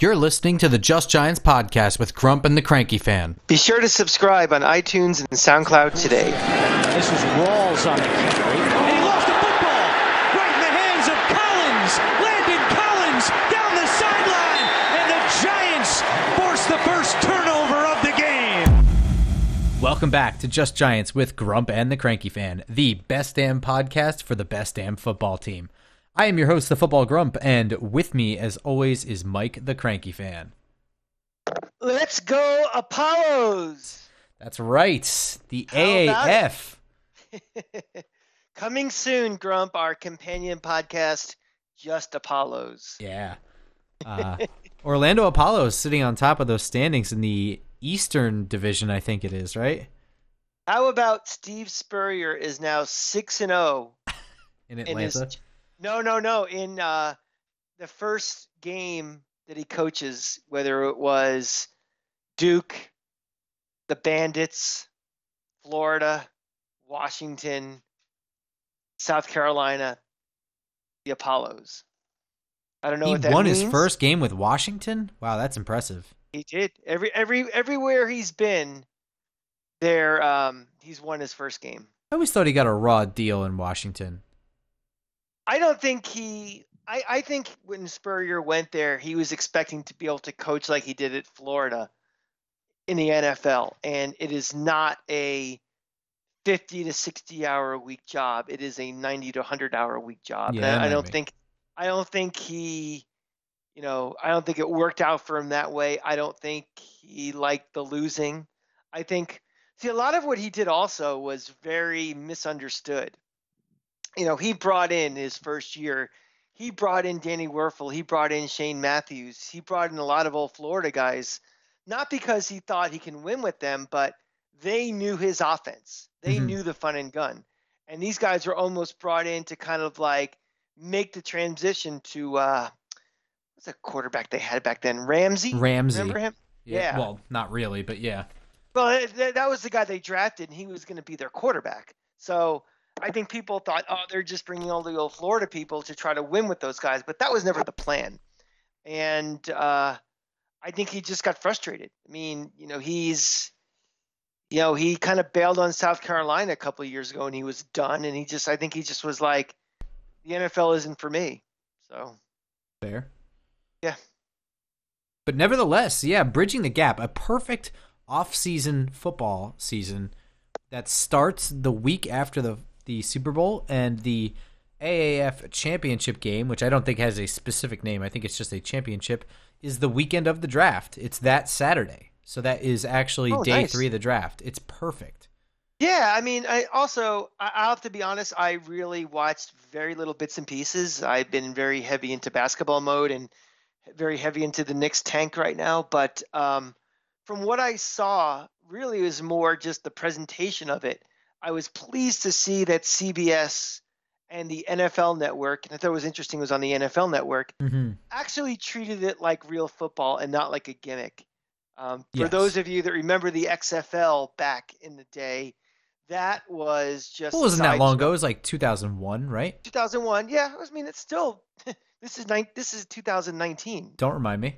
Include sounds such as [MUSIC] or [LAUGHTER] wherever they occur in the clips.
You're listening to the Just Giants podcast with Grump and the Cranky Fan. Be sure to subscribe on iTunes and SoundCloud today. This is Rawls on the carry. And he lost the football right in the hands of Collins. Landon Collins down the sideline. And the Giants force the first turnover of the game. Welcome back to Just Giants with Grump and the Cranky Fan, the best damn podcast for the best damn football team. I am your host, the Football Grump, and with me, as always, is Mike the Cranky Fan. Let's go, Apollos! That's right, the How AAF. [LAUGHS] Coming soon, Grump, our companion podcast, Just Apollos. Yeah. Uh, Orlando Apollos sitting on top of those standings in the Eastern Division, I think it is, right? How about Steve Spurrier is now 6 and 0 [LAUGHS] In Atlanta. No, no, no, in uh the first game that he coaches, whether it was Duke, the Bandits, Florida, Washington, South Carolina, the Apollos. I don't know he what that won means. his first game with Washington. Wow, that's impressive. He did. Every every everywhere he's been, there um he's won his first game. I always thought he got a raw deal in Washington. I don't think he. I, I think when Spurrier went there, he was expecting to be able to coach like he did at Florida in the NFL, and it is not a 50 to 60 hour a week job. It is a 90 to 100 hour a week job. And Yeah, I, I don't think. I don't think he. You know, I don't think it worked out for him that way. I don't think he liked the losing. I think. See, a lot of what he did also was very misunderstood you know, he brought in his first year, he brought in Danny Wuerffel, he brought in Shane Matthews, he brought in a lot of old Florida guys, not because he thought he can win with them, but they knew his offense. They Mhm. knew the fun and gun. And these guys were almost brought in to kind of like make the transition to uh what's the quarterback they had back then? Ramsey? Ramsey. Remember him? Yeah. Well, not really, but yeah. Well, that was the guy they drafted, and he was going to be their quarterback. So I think people thought, oh, they're just bringing all the old Florida people to try to win with those guys, but that was never the plan. And uh, I think he just got frustrated. I mean, you know, he's, you know, he kind of bailed on South Carolina a couple of years ago, and he was done. And he just, I think he just was like, the NFL isn't for me. So Fair. Yeah. But nevertheless, yeah, bridging the gap, a perfect off-season football season that starts the week after the the Super Bowl and the AAF championship game, which I don't think has a specific name. I think it's just a championship, is the weekend of the draft. It's that Saturday. So that is actually Oh, day nice. 3 of the draft. It's perfect. Yeah, I mean, I also I- I'll have to be honest. I really watched very little bits and pieces. I've been very heavy into basketball mode and very heavy into the Knicks tank right now. But um, from what I saw, really it was more just the presentation of it. I was pleased to see that CBS and the NFL Network, and I thought it was interesting, was on the NFL Network, mm-hmm. actually treated it like real football and not like a gimmick. Um, for Yes. those of you that remember the XFL back in the day, that was just Well, wasn't that long ago. It was like 2001, right? 2001. Yeah, I mean it's still [LAUGHS] this is nine, this is 2019. Don't remind me.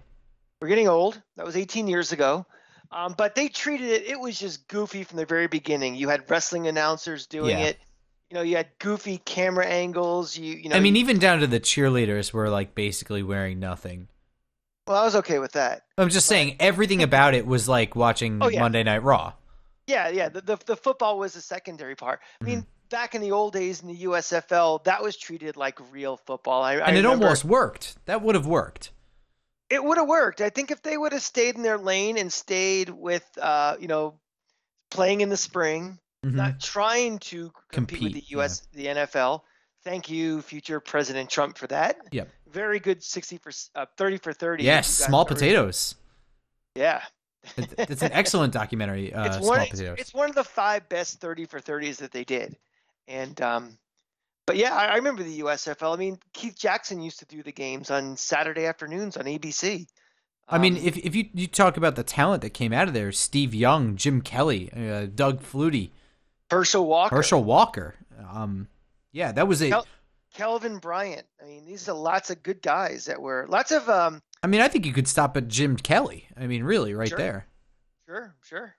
We're getting old. That was 18 years ago. Um, but they treated it. It was just goofy from the very beginning. You had wrestling announcers doing Yeah. it. You know, you had goofy camera angles. You you know. I mean, you- even down to the cheerleaders were like basically wearing nothing. well, I was okay with that. I'm just saying everything about it was like watching Oh, yeah. Monday Night Raw. Yeah, yeah. The, the the football was the secondary part. I mean, back in the old days in the USFL, that was treated like real football. I, I And it remember- almost worked. That would have worked. It would have worked. I think if they would have stayed in their lane and stayed with, uh, you know, playing in the spring, Mhm. not trying to compete, with the US, the NFL. Thank you, future President Trump, for that. Yep. Very good, sixty for uh, thirty for thirty. Yes, small already- potatoes. Yeah, It- It's an excellent documentary. [LAUGHS] Uh, it's small one. potatoes. It's one of the five best thirty for thirties that they did, and um, but yeah, I, I remember the USFL. I mean, Keith Jackson used to do the games on Saturday afternoons on ABC. I mean, Um, if if you you talk about the talent that came out of there, Steve Young, Jim Kelly, uh, Doug Flutie, Herschel Walker, Herschel Walker. Um, yeah, that was a Kel- Kelvin Bryant. I mean, these are lots of good guys that were lots of um, I mean, I think you could stop at Jim Kelly. I mean, really, right Sure. there. Sure, sure.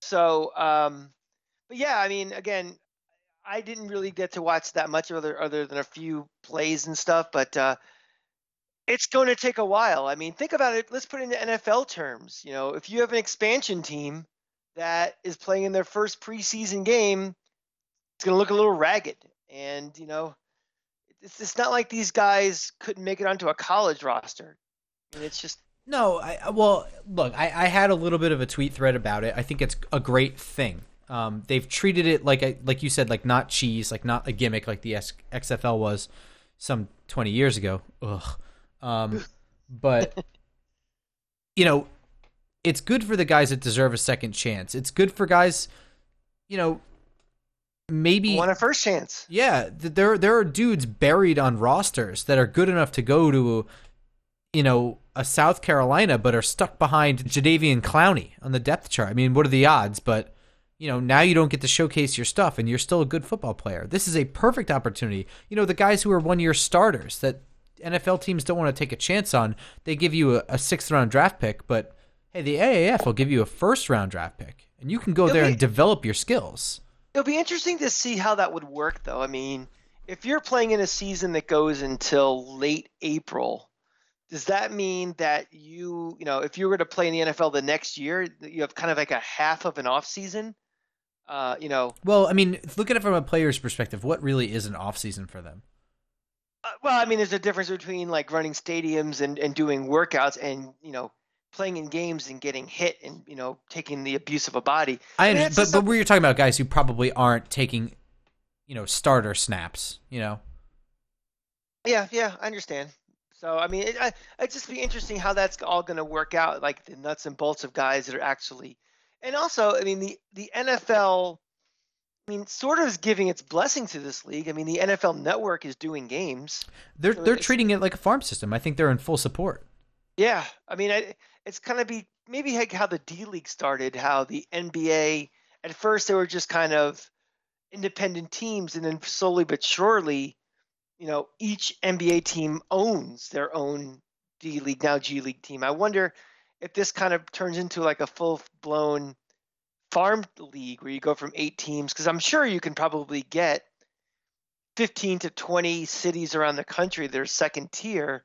So, um, but yeah, I mean, again, I didn't really get to watch that much other other than a few plays and stuff, but uh, it's going to take a while. I mean, think about it. Let's put it into NFL terms. You know, if you have an expansion team that is playing in their first preseason game, it's going to look a little ragged, and you know, it's it's not like these guys couldn't make it onto a college roster. Mean, it's just No, I- well, look, I, I had a little bit of a tweet thread about it. I think it's a great thing. Um, they've treated it like a, like you said, like not cheese, like not a gimmick, like the S- XFL was some twenty years ago. Ugh. Um, [LAUGHS] but you know, it's good for the guys that deserve a second chance. It's good for guys, you know, maybe want a first chance. yeah, there there are dudes buried on rosters that are good enough to go to, you know, a South Carolina, but are stuck behind Jadeveon Clowney on the depth chart. I mean, what are the odds? But you know, now you don't get to showcase your stuff, and you're still a good football player. This is a perfect opportunity. You know, the guys who are one year starters that NFL teams don't want to take a chance on, they give you a, a sixth round draft pick, but hey, the AAF will give you a first round draft pick, and you can go It'll there be- and develop your skills. It'll be interesting to see how that would work, though. I mean, if you're playing in a season that goes until late April, does that mean that you, you know, if you were to play in the NFL the next year, you have kind of like a half of an off season? Uh, you know, Well, I mean, look at it from a player's perspective. What really is an off season for them? uh, well, I mean, there's a difference between like running stadiums and, and doing workouts and, you know, playing in games and getting hit and, you know, taking the abuse of a body. I mean, but but we're talking about guys who probably aren't taking, you know, starter snaps. You know, Yeah, yeah, I understand. So I mean, it, I, it'd just be interesting how that's all going to work out, like the nuts and bolts of guys that are actually, and also, I mean, the the NFL, I mean, sort of is giving its blessing to this league. I mean, the NFL Network is doing games. they're So they're treating it like a farm system. I think they're in full support. Yeah, I mean, I, it's kind of be maybe like how the D League started, how the NBA at first they were just kind of independent teams, and then slowly but surely, you know, each NBA team owns their own D League now G League team. I wonder if this kind of turns into like a full blown farm league where you go from eight teams, because I'm sure you can probably get 15 to 20 cities around the country that are second tier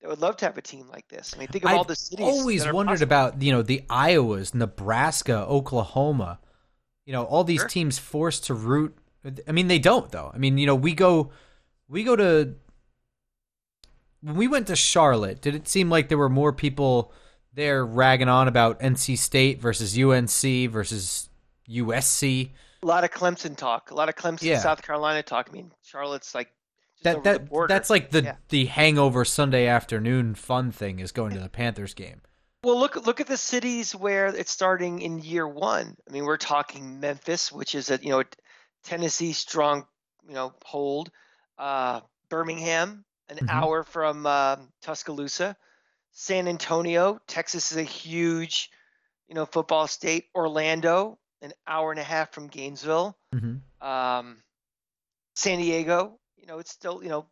that would love to have a team like this. I mean, think of all I've the cities. always wondered possible. about you know the Iowas, Nebraska, Oklahoma. You know, all these Sure. teams forced to root. I mean, they don't though. I mean, you know, we go, we go to. When we went to Charlotte, did it seem like there were more people there ragging on about NC State versus UNC versus USC? a lot of Clemson talk, a lot of Clemson, Yeah. South Carolina talk. I mean, Charlotte's like That that that's like the Yeah. the hangover Sunday afternoon fun thing is going to the Panthers game. Well, look look at the cities where it's starting in year one. I mean, we're talking Memphis, which is a you know Tennessee strong you know hold. Uh, Birmingham, an Mhm. hour from um Tuscaloosa. San Antonio, Texas is a huge you know football state. Orlando, an hour and a half from Gainesville. Mm-hmm. Um, San Diego, you know, it's still you know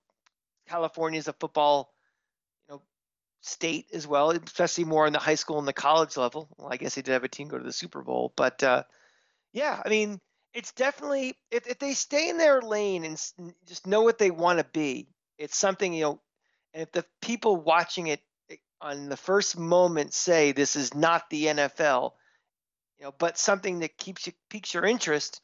California is a football you know state as well, especially more in the high school and the college level. Well, I guess they did have a team go to the Super Bowl, but uh, yeah, I mean, it's definitely if if they stay in their lane and just know what they want to be, it's something you know. And if the people watching it on the first moment say this is not the NFL, you know, but something that keeps you piques your interest,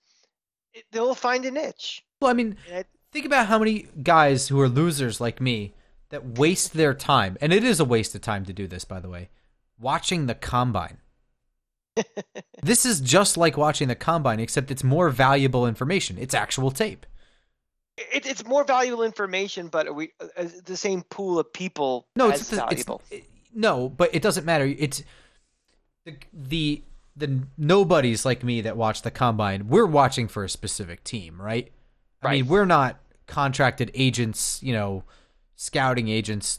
it, they'll find a niche. Well, I mean, I- think about how many guys who are losers like me that waste their time, and it is a waste of time to do this, by the way, watching the combine. [LAUGHS] this is just like watching the combine, except it's more valuable information. It's actual tape. It, it's more valuable information, but are we uh, the same pool of people No, as it's, the, it's valuable. it- no, but it doesn't matter. It's the the the nobodies like me that watch the combine. We're watching for a specific team, right? I mean, we're not contracted agents, you know, scouting agents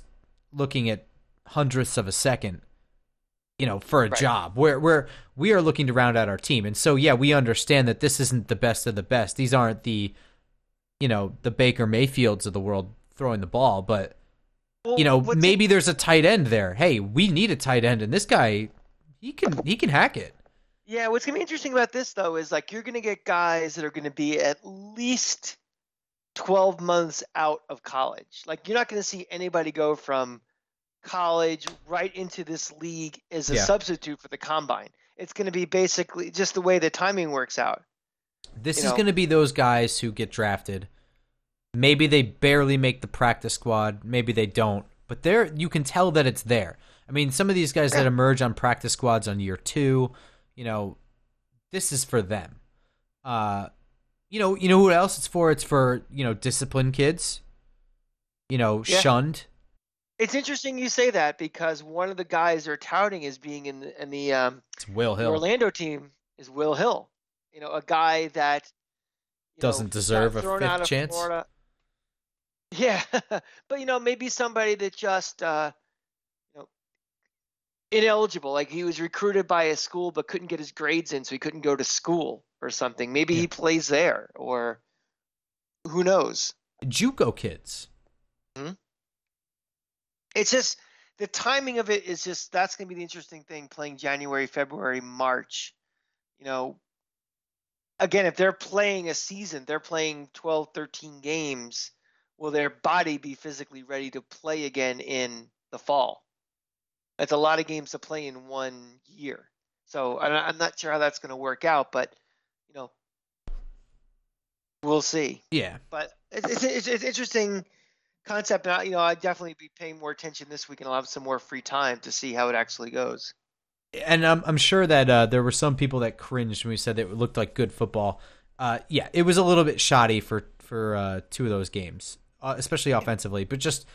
looking at hundredths of a second, you know, for a Right. job. We're we're we are looking to round out our team, and so yeah, we understand that this isn't the best of the best. These aren't the, you know, the Baker Mayfields of the world throwing the ball, but you know, maybe there's a tight end there. Hey, we need a tight end, and this guy, he can he can hack it. Yeah, what's gonna be interesting about this though is like you're gonna get guys that are gonna be at least twelve months out of college. Like you're not gonna see anybody go from college right into this league as a Yeah. substitute for the combine. It's gonna be basically just the way the timing works out. This You is going to be those guys who get drafted. Maybe they barely make the practice squad. Maybe they don't. But there, you can tell that it's there. I mean, some of these guys that emerge on practice squads on year two, you know, this is for them. Uh, you know, you know who else it's for? It's for you know disciplined kids. You know, Yeah. shunned. It's interesting you say that because one of the guys they're touting as being in the, in the um, It's Will the Hill. Orlando team is Will Hill. You know, a guy that Doesn't got deserve a fifth chance? Florida. [LAUGHS] Yeah, [LAUGHS] but you know, maybe somebody that just uh, you know ineligible, like he was recruited by a school but couldn't get his grades in, so he couldn't go to school or something. Maybe Yeah. he plays there, or who knows? JUCO kids. Hmm. It's just the timing of it is just that's going to be the interesting thing playing January, February, March. You know, again, if they're playing a season, they're playing 12, 13 games, will their body be physically ready to play again in the fall? That's a lot of games to play in one year. So I'm not sure how that's going to work out, but you know, we'll see Yeah. but it's it's, it's, it's interesting concept. And I, you know, I'd definitely be paying more attention this week, and I'll have some more free time to see how it actually goes. And I'm I'm sure that uh, there were some people that cringed when we said that it looked like good football. Uh, yeah, it was a little bit shoddy for for uh, two of those games, uh, especially offensively. But just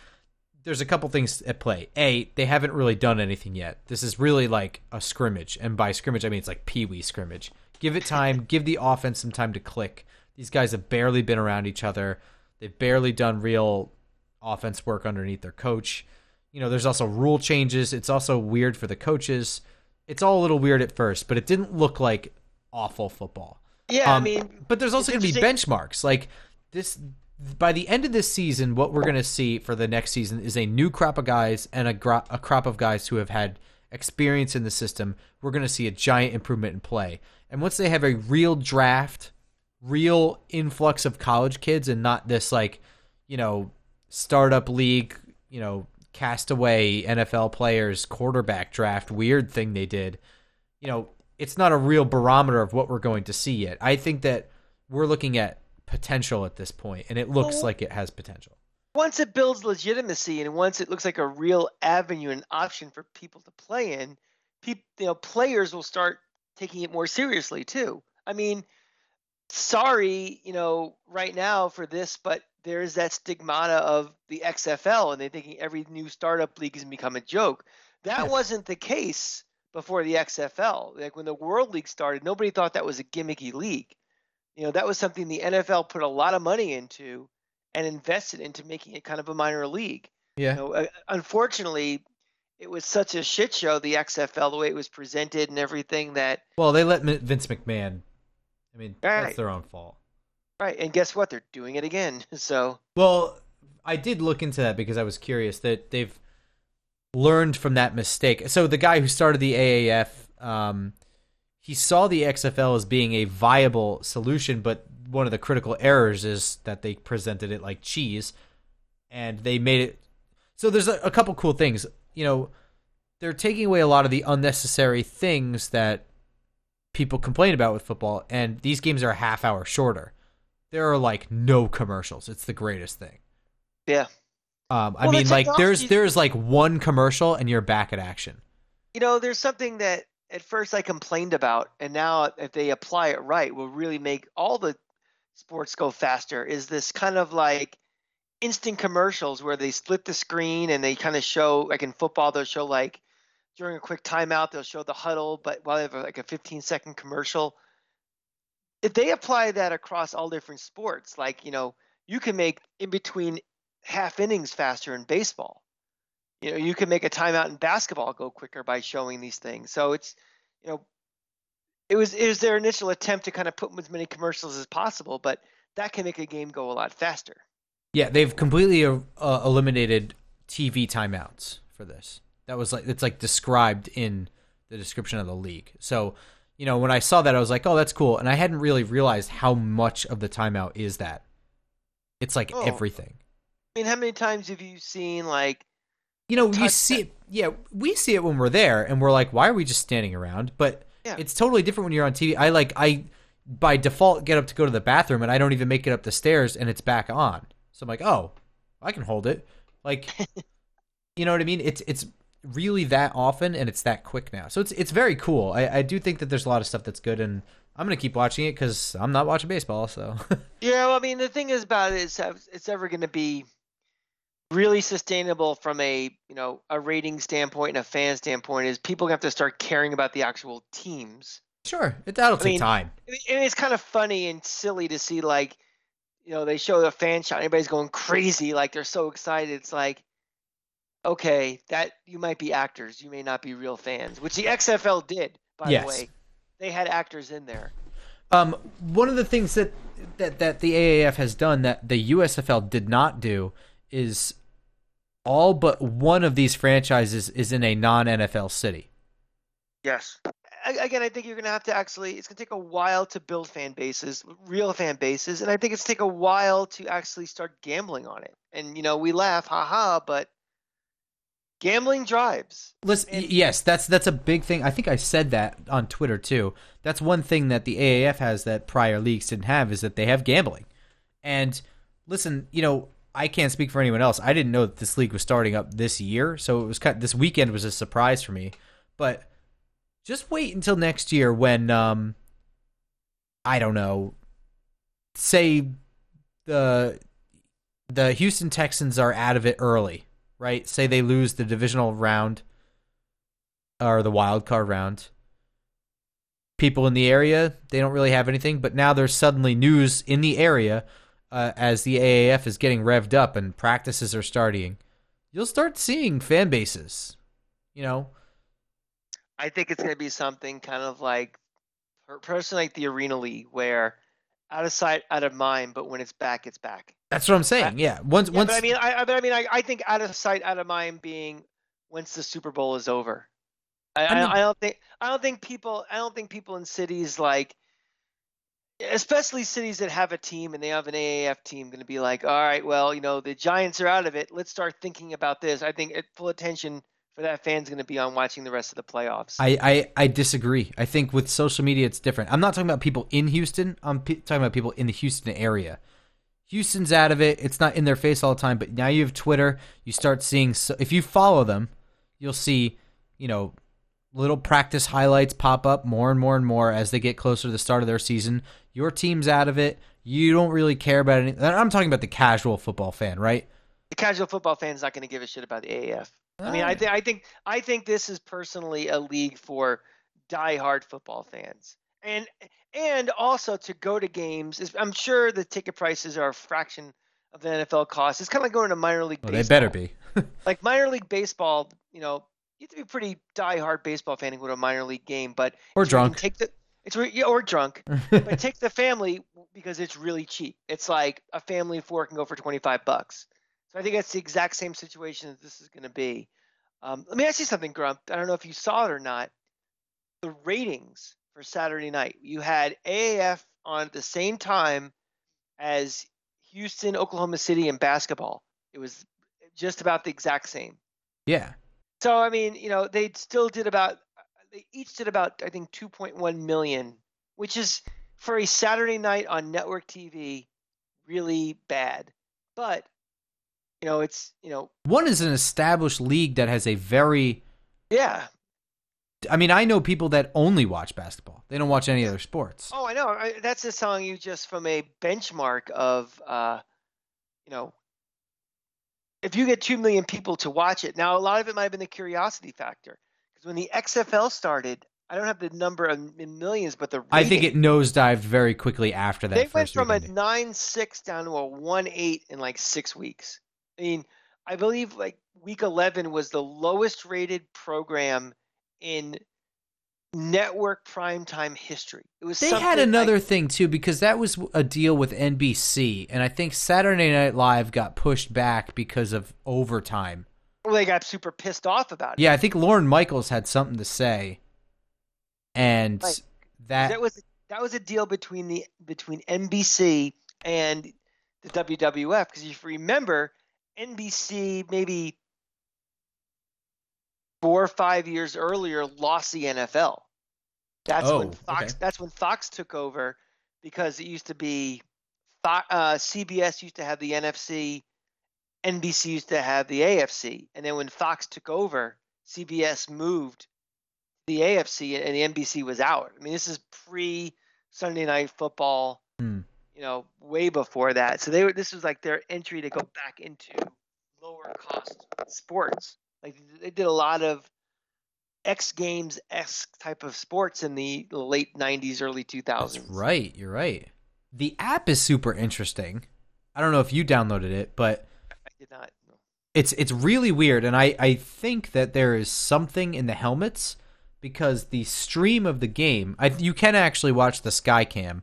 there's a couple things at play. A, they haven't really done anything yet. This is really like a scrimmage, and by scrimmage I mean it's like pee wee scrimmage. Give it time. [LAUGHS] give the offense some time to click. These guys have barely been around each other. They've barely done real offense work underneath their coach. You know, there's also rule changes. It's also weird for the coaches. It's all a little weird at first, but it didn't look like awful football. Yeah, I Um, mean, but there's also going to be benchmarks. Like this, by the end of this season, what we're going to see for the next season is a new crop of guys and a, gro- a crop of guys who have had experience in the system. We're going to see a giant improvement in play. And once they have a real draft, real influx of college kids, and not this like, you know, startup league, you know, castaway NFL players quarterback draft weird thing they did you know, it's not a real barometer of what we're going to see yet. I think that we're looking at potential at this point, and it looks Well- like it has potential. once it builds legitimacy and once it looks like a real avenue and option for people to play in, people, you know, players will start taking it more seriously too. I mean, sorry, you know, right now for this, but there's that stigmata of the XFL and they're thinking every new startup league has become a joke. That wasn't the case before the XFL. Like when the World League started, nobody thought that was a gimmicky league. You know, that was something the NFL put a lot of money into and invested into making it kind of a minor league. Yeah. You know, uh, unfortunately, it was such a shit show, the XFL, the way it was presented and everything that, Well, they let Vince McMahon. I mean, that's their own fault. Right. And guess what? They're doing it again. [LAUGHS] So, Well, I did look into that because I was curious that they've learned from that mistake. So the guy who started the AAF, um, he saw the XFL as being a viable solution, but one of the critical errors is that they presented it like cheese, and they made it. So there's a, a couple cool things. You know, they're taking away a lot of the unnecessary things that people complain about with football, and these games are a half hour shorter. There are like no commercials. It's the greatest thing. yeah. Um, I Well, the mean, like there's there's like one commercial and you're back at action. You know, there's something that at first I complained about, and now if they apply it right, will really make all the sports go faster. Is this kind of like instant commercials where they split the screen and they kind of show, like in football, they'll show like during a quick timeout, they'll show the huddle, but while they have like a 15 second commercial. If they apply that across all different sports, like, you know, you can make in between half innings faster in baseball you know you can make a timeout in basketball go quicker by showing these things so it's you know it was was their initial attempt to kind of put as many commercials as possible but that can make a game go a lot faster Yeah, they've completely uh, eliminated TV timeouts for this. That was like it's like described in the description of the league. So, you know, when I saw that I was like, "Oh, that's cool." And I hadn't really realized how much of the timeout is that. It's like Oh. everything. I mean, how many times have you seen like You know, you see it. Yeah, we see it when we're there, and we're like, "Why are we just standing around?" But Yeah. it's totally different when you're on TV. I like I by default get up to go to the bathroom, and I don't even make it up the stairs, and it's back on. So I'm like, "Oh, I can hold it." Like, [LAUGHS] you know what I mean? It's it's really that often, and it's that quick now. So it's it's very cool. I, I do think that there's a lot of stuff that's good, and I'm gonna keep watching it because I'm not watching baseball. So [LAUGHS] Yeah, well, I mean, the thing is about it is it's ever going to be really sustainable from a you know a rating standpoint and a fan standpoint is people have to start caring about the actual teams. sure, it, that'll take mean, time. And it's kind of funny and silly to see like you know they show the fan shot, everybody's going crazy, like they're so excited. It's like, okay, that you might be actors, you may not be real fans, which the XFL did, by Yes. the way. They had actors in there. Um, one of the things that, that that the AAF has done that the USFL did not do is all but one of these franchises is in a non NFL city. Yes. Again, I think you're going to have to actually, it's going to take a while to build fan bases, real fan bases. And I think it's take a while to actually start gambling on it. And, you know, we laugh, haha, but gambling drives. Listen, And- yes, that's that's a big thing. I think I said that on Twitter too. That's one thing that the AAF has that prior leagues didn't have is that they have gambling. And listen, you know, I can't speak for anyone else. I didn't know that this league was starting up this year, so it was kind this weekend was a surprise for me. But just wait until next year when um I don't know, say the the Houston Texans are out of it early, right? Say they lose the divisional round or the wild card round. People in the area, they don't really have anything, but now there's suddenly news in the area uh, as the AAF is getting revved up and practices are starting. You'll start seeing fan bases, you know. I think it's going to be something kind of like, per- personally, like the Arena League, where out of sight, out of mind, but when it's back, it's back. That's what I'm saying. Yeah, once Yeah, once but I mean, I, I, but I mean, I, I think out of sight, out of mind being once the Super Bowl is over. I, I, mean- I don't think I don't think people I don't think people in cities like, especially cities that have a team and they have an AAF team, going to be like, all right, well, you know, the Giants are out of it. Let's start thinking about this. I think it, full attention for that fan's going to be on watching the rest of the playoffs. I, I, I disagree. I think with social media, it's different. I'm not talking about people in Houston. I'm pe talking about people in the Houston area. Houston's out of it. It's not in their face all the time. But now you have Twitter. You start seeing. So, if you follow them, you'll see, you know, little practice highlights pop up more and more and more as they get closer to the start of their season. Your team's out of it. You don't really care about anything. I'm talking about the casual football fan, right? the casual football fan's not going to give a shit about the AAF. I mean, I think I think I think this is personally a league for diehard football fans, and and also to go to games. is- I'm sure the ticket prices are a fraction of the NFL cost. It's kind of like going to minor league. Well, baseball. they better be. [LAUGHS] Like minor league baseball, you know, you have to be a pretty diehard baseball fan to go to a minor league game, but Or it's where you can drunk. Take the it's where, yeah, or drunk, [LAUGHS] but take the family because it's really cheap. It's like a family of four can go for 25 bucks. So I think that's the exact same situation that this is going to be. Um, let me ask you something, Grump. I don't know if you saw it or not. The ratings for Saturday night, you had AAF on at the same time as Houston, Oklahoma City, and basketball. It was just about the exact same. yeah. So I mean, you know, they still did about they each did about I think 2.1 million, which is for a Saturday night on network TV really bad. But you know, it's, you know, One is an established league that has a very yeah. I mean, I know people that only watch basketball. They don't watch any other sports. Oh, I know. I, that's just telling you just from a benchmark of uh, you know, if you get 2 million people to watch it. Now, a lot of it might have been the curiosity factor because when the XFL started, I don't have the number of in millions, but the I think it nosedived very quickly after that. they went from a nine six down to a one eight in like six weeks. I mean, I believe like week eleven was the lowest rated program in network primetime history. It was They had like- another thing too because that was a deal with NBC, and I think Saturday Night Live got pushed back because of overtime Well, they got super pissed off about it. Yeah, I think Lorne Michaels had something to say, and that, that was that was a deal between the between NBC and the WWF because if you remember, NBC maybe four or five years earlier lost the NFL. That's Oh, when Fox. okay. That's when Fox took over because it used to be uh, CBS used to have the NFC, NBC used to have the AFC, and then when Fox took over, CBS moved the AFC and the NBC was out. I mean, this is pre Sunday Night Football. Hmm. You know, way before that. So they were. This was like their entry to go back into lower cost sports. Like they did a lot of X Games esque type of sports in the late '90s, early 2000s. that's right. You're right. The app is super interesting. I don't know if you downloaded it, but I did not. it's it's really weird, and I I think that there is something in the helmets because the stream of the game, I, you can actually watch the Skycam,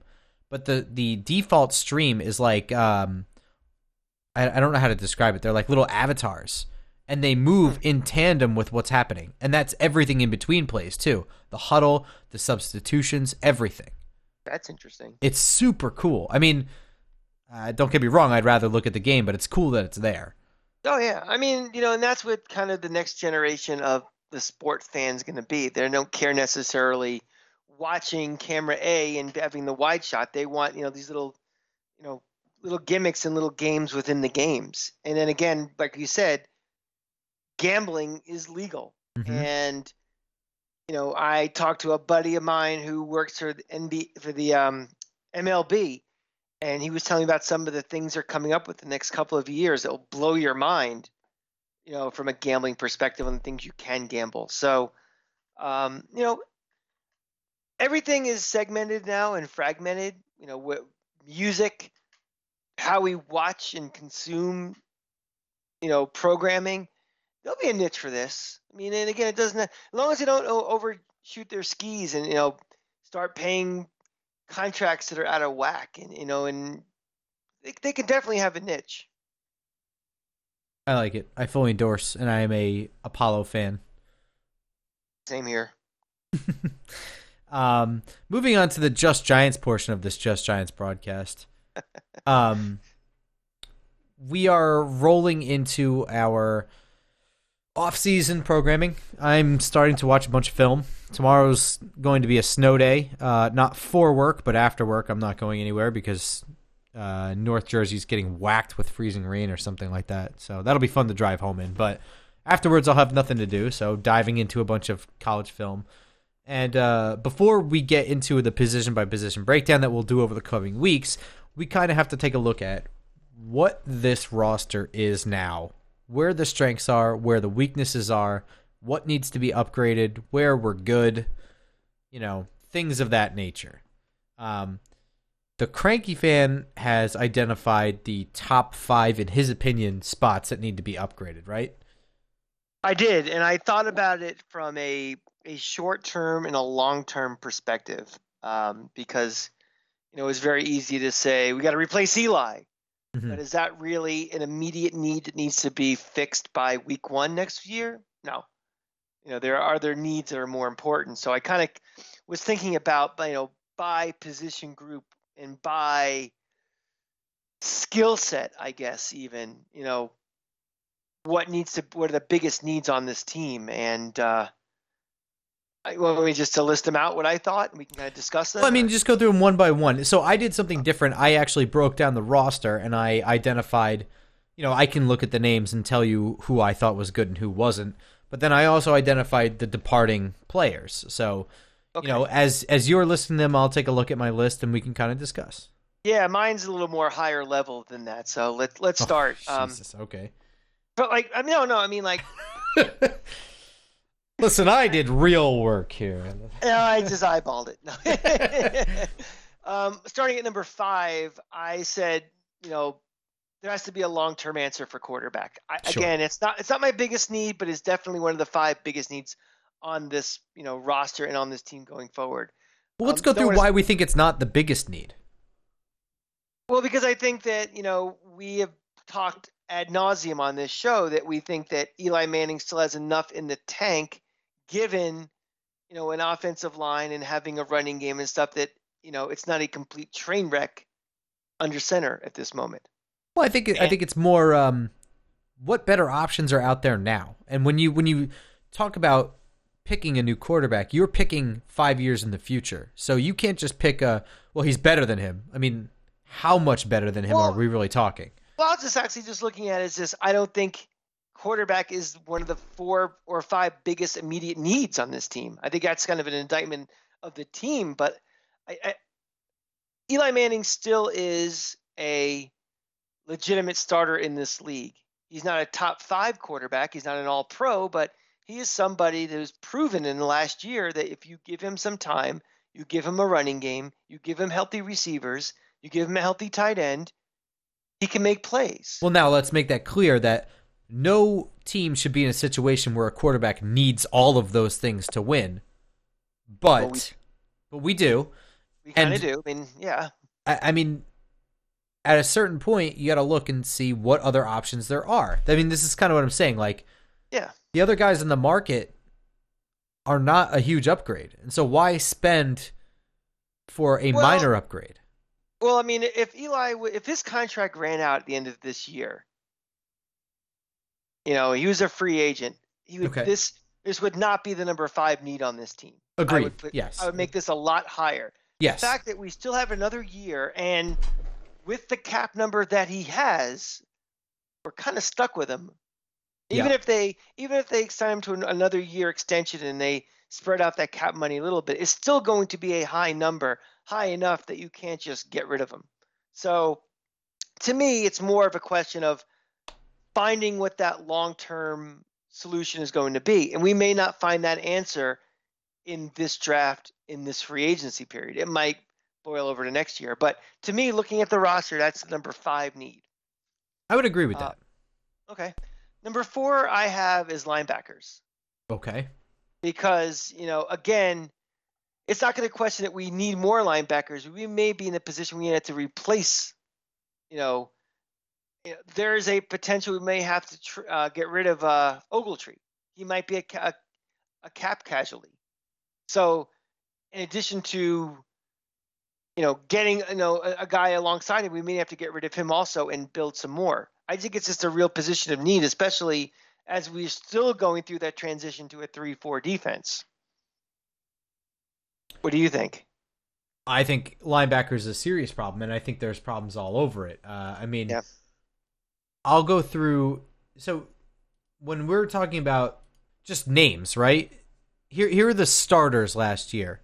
but the the default stream is like um, I, I don't know how to describe it. They're like little avatars, and they move in tandem with what's happening, and that's everything in between plays too. The huddle, the substitutions, everything. That's interesting. It's super cool. I mean, uh, don't get me wrong. I'd rather look at the game, but it's cool that it's there. Oh yeah, I mean, you know, and that's what kind of the next generation of the sport fans going to be. They don't care necessarily watching camera A and having the wide shot. They want, you know, these little, you know, little gimmicks and little games within the games. And then again, like you said, gambling is legal. Mhm. And you know, I talked to a buddy of mine who works for the NB for the um, MLB, and he was telling me about some of the things they're coming up with the next couple of years that will blow your mind. You know, from a gambling perspective on the things you can gamble. So, um, you know, everything is segmented now and fragmented. You know, what music, how we watch and consume, you know, programming. There'll be a niche for this. I mean, and again, it doesn't. As long as they don't overshoot their skis and you know start paying contracts that are out of whack, and you know, and they, they can definitely have a niche. I like it. I fully endorse, and I am a Apollo fan. Same here. [LAUGHS] Um, moving on to the Just Giants portion of this Just Giants broadcast. [LAUGHS] Um, we are rolling into our off-season programming. I'm starting to watch a bunch of film. Tomorrow's going to be a snow day, uh, not for work, but after work. I'm not going anywhere because uh, North Jersey's getting whacked with freezing rain or something like that. So that'll be fun to drive home in. But afterwards, I'll have nothing to do. So diving into a bunch of college film. And uh, before we get into the position by position breakdown that we'll do over the coming weeks, we kind of have to take a look at what this roster is now, where the strengths are, where the weaknesses are, what needs to be upgraded, where we're good, you know, things of that nature. Um, the cranky fan has identified the top five, in his opinion, spots that need to be upgraded, right? I did, and I thought about it from a a short term and a long term perspective, um, because you know it's very easy to say we got to replace Eli, Mhm. but is that really an immediate need that needs to be fixed by week one next year? No. You know there are other needs that are more important. So I kind of was thinking about you know by position group and by skill set, I guess even you know what needs to what are the biggest needs on this team and uh I, want me just to list them out what I thought and we can kind of discuss them. Well, I mean, or- just go through them one by one. So I did something different. I actually broke down the roster and I identified, you know, I can look at the names and tell you who I thought was good and who wasn't. But then I also identified the departing players. So, okay. you know, as as you're listing them, I'll take a look at my list and we can kind of discuss. yeah, mine's a little more higher level than that. So let let's start. Oh, um, Jesus, okay. but like, I mean, no, no, I mean like, [LAUGHS] Listen, I did real work here. no, I just eyeballed it. [LAUGHS] Um, starting at number five, I said, you know, there has to be a long-term answer for quarterback. I, Sure. Again, it's not it's not my biggest need, but it's definitely one of the five biggest needs on this you know roster and on this team going forward. Well, let's Um, go through why we think it's not the biggest need. Well, because I think that you know we have talked ad nauseum on this show that we think that Eli Manning still has enough in the tank, given you know an offensive line and having a running game and stuff that you know it's not a complete train wreck under center at this moment. Well, I think it, I think it's more um, what better options are out there now. And when you when you talk about picking a new quarterback, you're picking five years in the future. So you can't just pick a well, he's better than him. I mean, how much better than him Well- are we really talking? Well, I was just actually just looking at it as just I don't think quarterback is one of the four or five biggest immediate needs on this team. I think that's kind of an indictment of the team, but I, I, Eli Manning still is a legitimate starter in this league. He's not a top five quarterback. He's not an all pro, but he is somebody that has proven in the last year that if you give him some time, you give him a running game, you give him healthy receivers, you give him a healthy tight end, he can make plays. Well, now let's make that clear that no team should be in a situation where a quarterback needs all of those things to win. But Well, we- but we do. we kind of do. I mean, yeah. I, I mean, at a certain point, you got to look and see what other options there are. I mean, this is kind of what I'm saying. Like, Yeah. the other guys in the market are not a huge upgrade, and so why spend for a Well- minor upgrade? Well, I mean, if Eli, if his contract ran out at the end of this year, you know, he was a free agent. He would Okay. this this would not be the number five need on this team. I Agreed. would put, yes. I would make this a lot higher. yes. The fact that we still have another year, and with the cap number that he has, we're kind of stuck with him. Even Yeah. if they even if they sign him to an, another year extension and they spread out that cap money a little bit, it's still going to be a high number, high enough that you can't just get rid of him. So, to me, it's more of a question of finding what that long-term solution is going to be, and we may not find that answer in this draft in this free agency period. It might boil over to next year, but to me, looking at the roster, that's the number five need. I would agree with uh, that. Okay. Number four, I have is linebackers Okay. because you know again, it's not going to question that we need more linebackers. We may be in a position we have to replace. You know, you know, there is a potential we may have to tr- uh, get rid of uh, Ogletree. He might be a, ca- a, a cap casualty. So, in addition to you know getting you know a, a guy alongside him, we may have to get rid of him also and build some more. I think it's just a real position of need, especially as we're still going through that transition to a three-four defense. What do you think? I think linebacker is a serious problem, and I think there's problems all over it. Uh, I mean, Yeah. I'll go through. So when we're talking about just names, right? Here, here are the starters last year: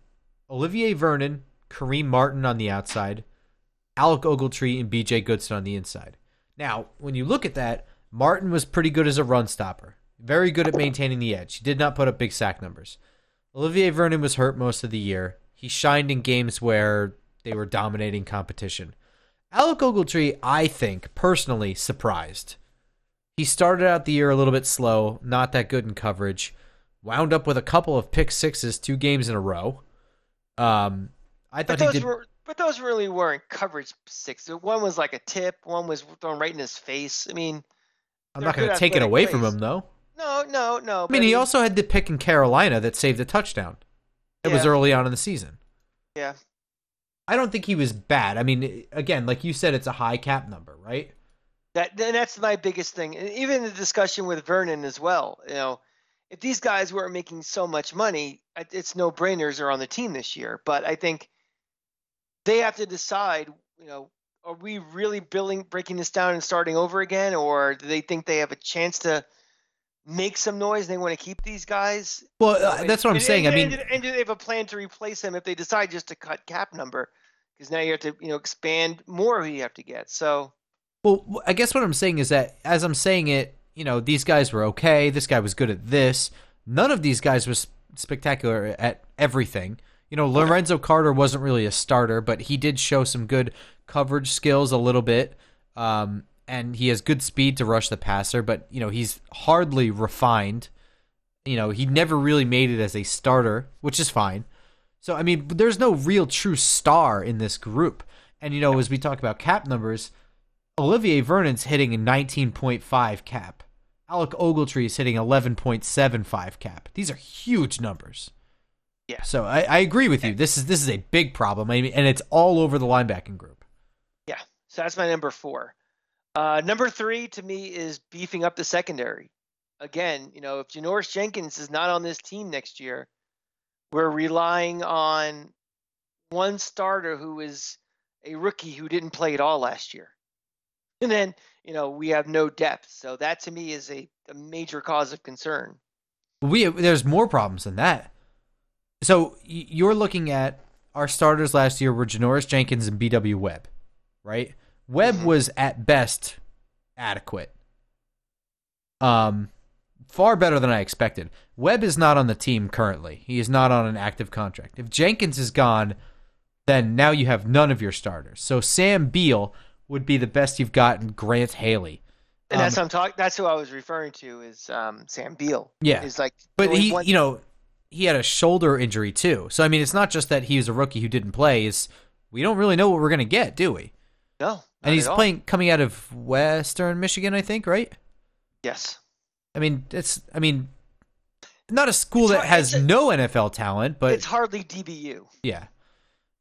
Olivier Vernon, Kareem Martin on the outside, Alec Ogletree, and B.J. Goodson on the inside. Now, when you look at that, Martin was pretty good as a run stopper, very good at maintaining the edge. He did not put up big sack numbers. Olivier Vernon was hurt most of the year. He shined in games where they were dominating competition. Alec Ogletree, I think, personally surprised. He started out the year a little bit slow, not that good in coverage, wound up with a couple of pick sixes two games in a row. Um, I But thought he those did. were, but those really weren't coverage six. One was like a tip. One was thrown right in his face. I mean, I'm not going to take it away from him, though. no, no, no. I mean, he also had the pick in Carolina that saved a touchdown. It was early on in the season. yeah. I don't think he was bad. I mean, again, like you said, it's a high cap number, right? That and that's my biggest thing. And even the discussion with Vernon as well. You know, if these guys weren't making so much money, it's no brainers are on the team this year. But I think they have to decide. You know, are we really building, breaking this down and starting over again, or do they think they have a chance to make some noise? They want to keep these guys. Well, uh, that's what I'm and- saying. I mean, and, and do they have a plan to replace him if they decide just to cut cap number? Because now you have to, you know, expand more who you have to get. So Well, I guess what I'm saying is that as I'm saying it, you know, these guys were okay. This guy was good at this. None of these guys was spectacular at everything. You know, Lorenzo Carter wasn't really a starter, but he did show some good coverage skills a little bit. Um, and he has good speed to rush the passer, but, you know, he's hardly refined. You know, he never really made it as a starter, which is fine. So, I mean, there's no real true star in this group. And, you know, as we talk about cap numbers, Olivier Vernon's hitting a 19.5 cap. Alec Ogletree is hitting 11.75 cap. These are huge numbers. Yeah. So I, I agree with you. This is this is a big problem, I mean, and it's all over the linebacking group. Yeah. So that's my number four. Uh, number three to me is beefing up the secondary. Again, you know, if Janoris Jenkins is not on this team next year, we're relying on one starter who is a rookie who didn't play at all last year. [LAUGHS] And then, you know, we have no depth. So that to me is a, a major cause of concern. We there's more problems than that. So you're looking at our starters last year were Janoris Jenkins and BW Webb, right? Webb mm-hmm. was at best adequate. Um far better than I expected. Webb is not on the team currently. He is not on an active contract. If Jenkins is gone, then now you have none of your starters. So Sam Beal would be the best you've gotten. Grant Haley. And that's um, I'm talking. That's who I was referring to is um, Sam Beal. Yeah, is like, but he, one- you know, he had a shoulder injury too. So I mean, it's not just that he was a rookie who didn't play. Is we don't really know what we're gonna get, do we? No. And he's playing coming out of Western Michigan, I think, right? Yes. I mean, it's. I mean, not a school that has a, no NFL talent, but it's hardly DBU. Yeah.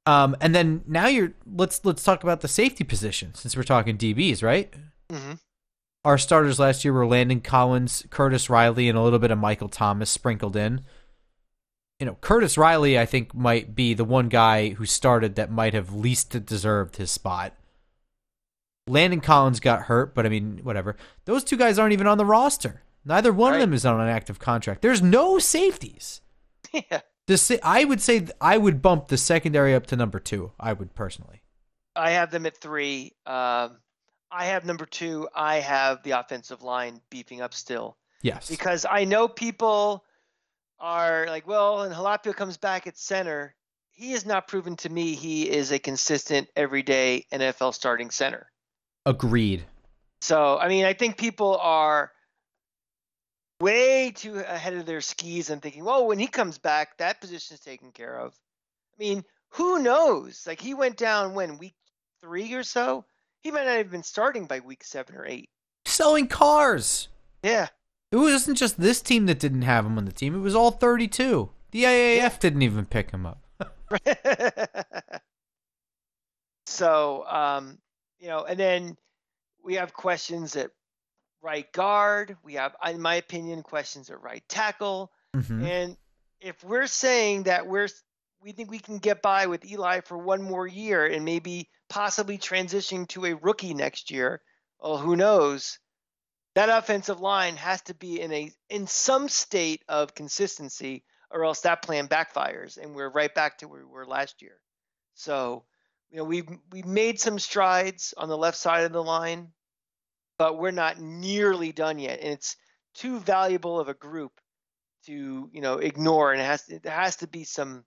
Um, and then now you're let's let's talk about the safety position since we're talking DBs, right? Mm-hmm. Our starters last year were Landon Collins, Curtis Riley, and a little bit of Michael Thomas sprinkled in. You know, Curtis Riley, I think, might be the one guy who started that might have least deserved his spot. Landon Collins got hurt, but I mean, whatever. Those two guys aren't even on the roster. Neither one right. of them is on an active contract. There's no safeties. [LAUGHS] Yeah. The I would say I would bump the secondary up to number two. I would personally. I have them at three. Um, I have number two. I have the offensive line beefing up still. Yes. Because I know people are like, well, and Halapio comes back at center. He has not proven to me he is a consistent everyday NFL starting center. Agreed. So I mean, I think people are way too ahead of their skis and thinking, well, when he comes back, that position is taken care of. I mean, who knows? Like he went down when week three or so. He might not have been starting by week seven or eight. Selling cars. Yeah. It wasn't just this team that didn't have him on the team. It was all 32. The IAF yeah. didn't even pick him up. [LAUGHS] so, um, you know, and then we have questions at right guard. We have, in my opinion, questions at right tackle. Mm-hmm. And if we're saying that we're we think we can get by with Eli for one more year and maybe possibly transitioning to a rookie next year, well, who knows? That offensive line has to be in a in some state of consistency, or else that plan backfires, and we're right back to where we were last year. So, you know, we've we made some strides on the left side of the line but we're not nearly done yet. And it's too valuable of a group to you know ignore, and it has to, there has to be some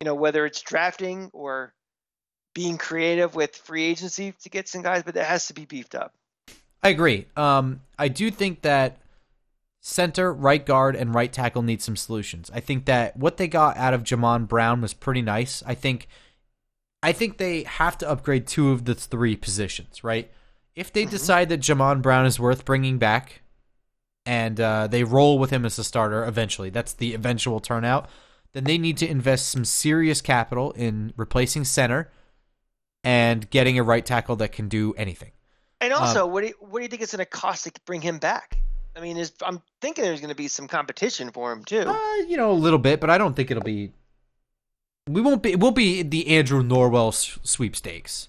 you know whether it's drafting or being creative with free agency to get some guys, but it has to be beefed up. I agree. Um, I do think that center, right guard, and right tackle need some solutions. I think that what they got out of Jamon Brown was pretty nice. I think, I think they have to upgrade two of the three positions. Right, if they mm-hmm. decide that Jamon Brown is worth bringing back, and uh, they roll with him as a starter eventually, that's the eventual turnout. Then they need to invest some serious capital in replacing center and getting a right tackle that can do anything. And also, um, what do you, what do you think it's going to cost to bring him back? I mean, I'm thinking there's going to be some competition for him too. Uh, you know, a little bit, but I don't think it'll be. We won't be. It won't be the Andrew Norwell sweepstakes.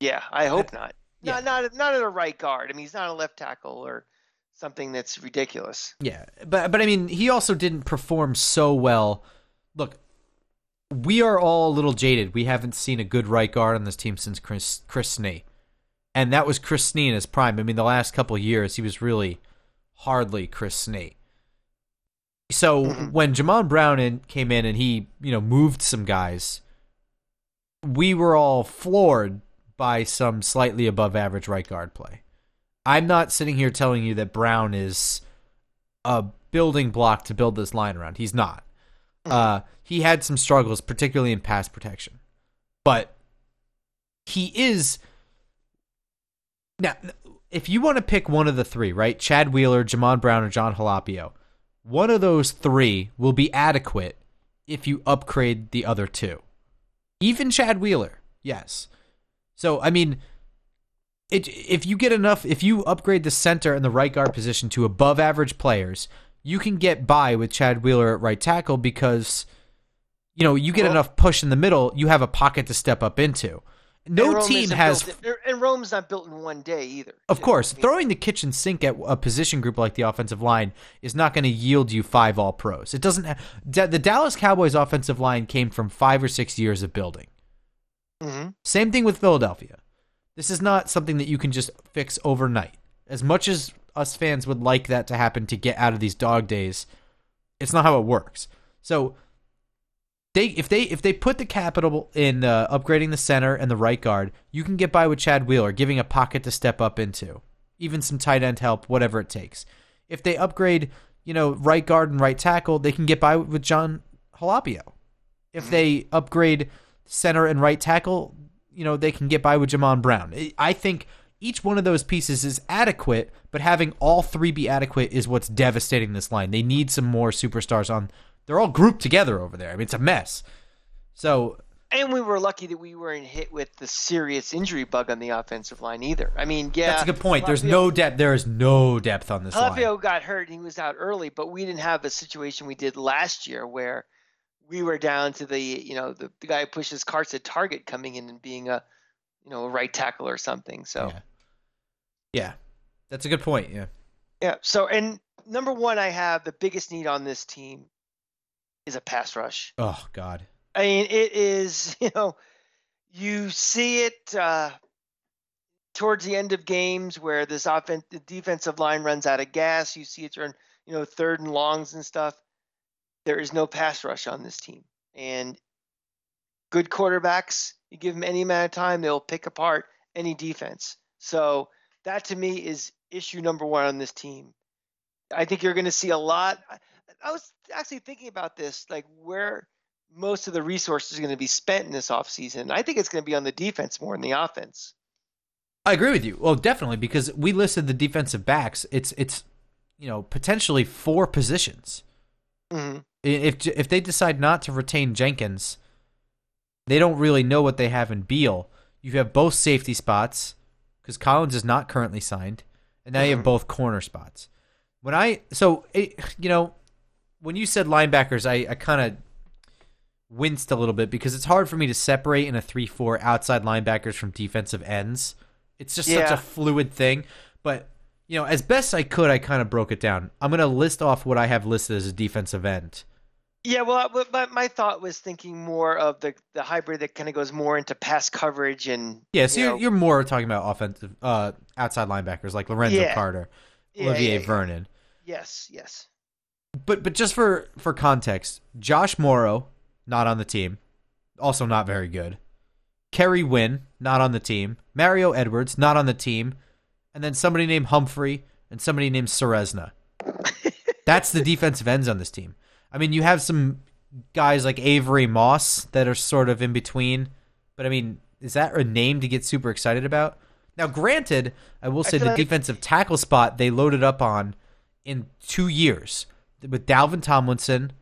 Yeah, I hope not. Yeah. Not not not at a right guard. I mean, he's not a left tackle or something that's ridiculous. Yeah, but but I mean, he also didn't perform so well. Look, we are all a little jaded. We haven't seen a good right guard on this team since Chris Chris Snee, and that was Chris Snee in his prime. I mean, the last couple years he was really hardly Chris Snee. So mm-hmm. when Jamon Brown in, came in and he you know moved some guys, we were all floored by some slightly above average right guard play. I'm not sitting here telling you that Brown is a building block to build this line around. He's not. Hmm. Uh, he had some struggles, particularly in pass protection, but he is Now, if you want to pick one of the three, right? Chad Wheeler, Jamon Brown, or Jon Halapio, one of those three will be adequate if you upgrade the other two. Even Chad Wheeler, yes. So, I mean, it, if you get enough, if you upgrade the center and the right guard position to above average players, you can get by with Chad Wheeler at right tackle because, you know, you get Well- enough push in the middle, you have a pocket to step up into. No Rome team has in- and Rome's not built in one day either. of course, I mean, throwing the kitchen sink at a position group like the offensive line is not going to yield you five all pros. It doesn't. Ha- the Dallas Cowboys offensive line came from five or six years of building. mhm. Same thing with Philadelphia. This is not something that you can just fix overnight. As much as us fans would like that to happen to get out of these dog days, it's not how it works. So they if they if they put the capital in uh, upgrading the center and the right guard, you can get by with Chad Wheeler, giving a pocket to step up into, even some tight end help, whatever it takes. If they upgrade, you know, right guard and right tackle, they can get by with Jon Halapio. If they upgrade center and right tackle, you know, they can get by with Jamon Brown. I- I think each one of those pieces is adequate, but having all three be adequate is what's devastating this line. They need some more superstars on. They're all grouped together over there. I mean, it's a mess. So And we were lucky that we weren't hit with the serious injury bug on the offensive line either. I mean, yeah, that's a good point. There's no depth. There is no depth on this line. Halapio got hurt and he was out early, but we didn't have a situation we did last year where we were down to the you know the, the guy who pushes carts at target coming in and being a you know a right tackle or something. So Yeah. yeah, that's a good point. Yeah. yeah. So and number one, I have the biggest need on this team is a pass rush. Oh God. I mean, it is, [LAUGHS] you know, you see it uh, towards the end of games where this offense, the defensive line runs out of gas. You see it turn, you know, third and longs and stuff. There is no pass rush on this team. And good quarterbacks, you give them any amount of time, they'll pick apart any defense. So that to me is issue number one on this team. I think you're going to see a lot. I- was actually thinking about this, like where most of the resources are going to be spent in this offseason. I think it's going to be on the defense more than the offense. I agree with you. Well, definitely because we listed the defensive backs. It's it's you know potentially four positions. hmm If if they decide not to retain Jenkins, they don't really know what they have in Beal. You have both safety spots because Collins is not currently signed, and now you have Mhm. both corner spots. When I so it, you know when you said linebackers, I, I kind of winced a little bit because it's hard for me to separate in a three-four outside linebackers from defensive ends. It's just such a fluid thing. But you know, as best I could, I kind of broke it down. I'm gonna list off what I have listed as a defensive end. Yeah, well, my, my thought was thinking more of the the hybrid that kind of goes more into pass coverage and Yeah, so you you're, you're more talking about offensive, uh, outside linebackers like Lorenzo Yeah. Carter, yeah, Olivier yeah, yeah. Vernon. Yes, yes. But but just for for context, Josh Mauro not on the team, also not very good. Kerry Wynn not on the team. Mario Edwards not on the team, and then somebody named Humphrey and somebody named Ceresna. [LAUGHS] That's the defensive ends on this team. I mean, you have some guys like Avery Moss that are sort of in between, but I mean, is that a name to get super excited about? Now, granted, I will say feel the defensive tackle spot they loaded up on in two years with Dalvin Tomlinson,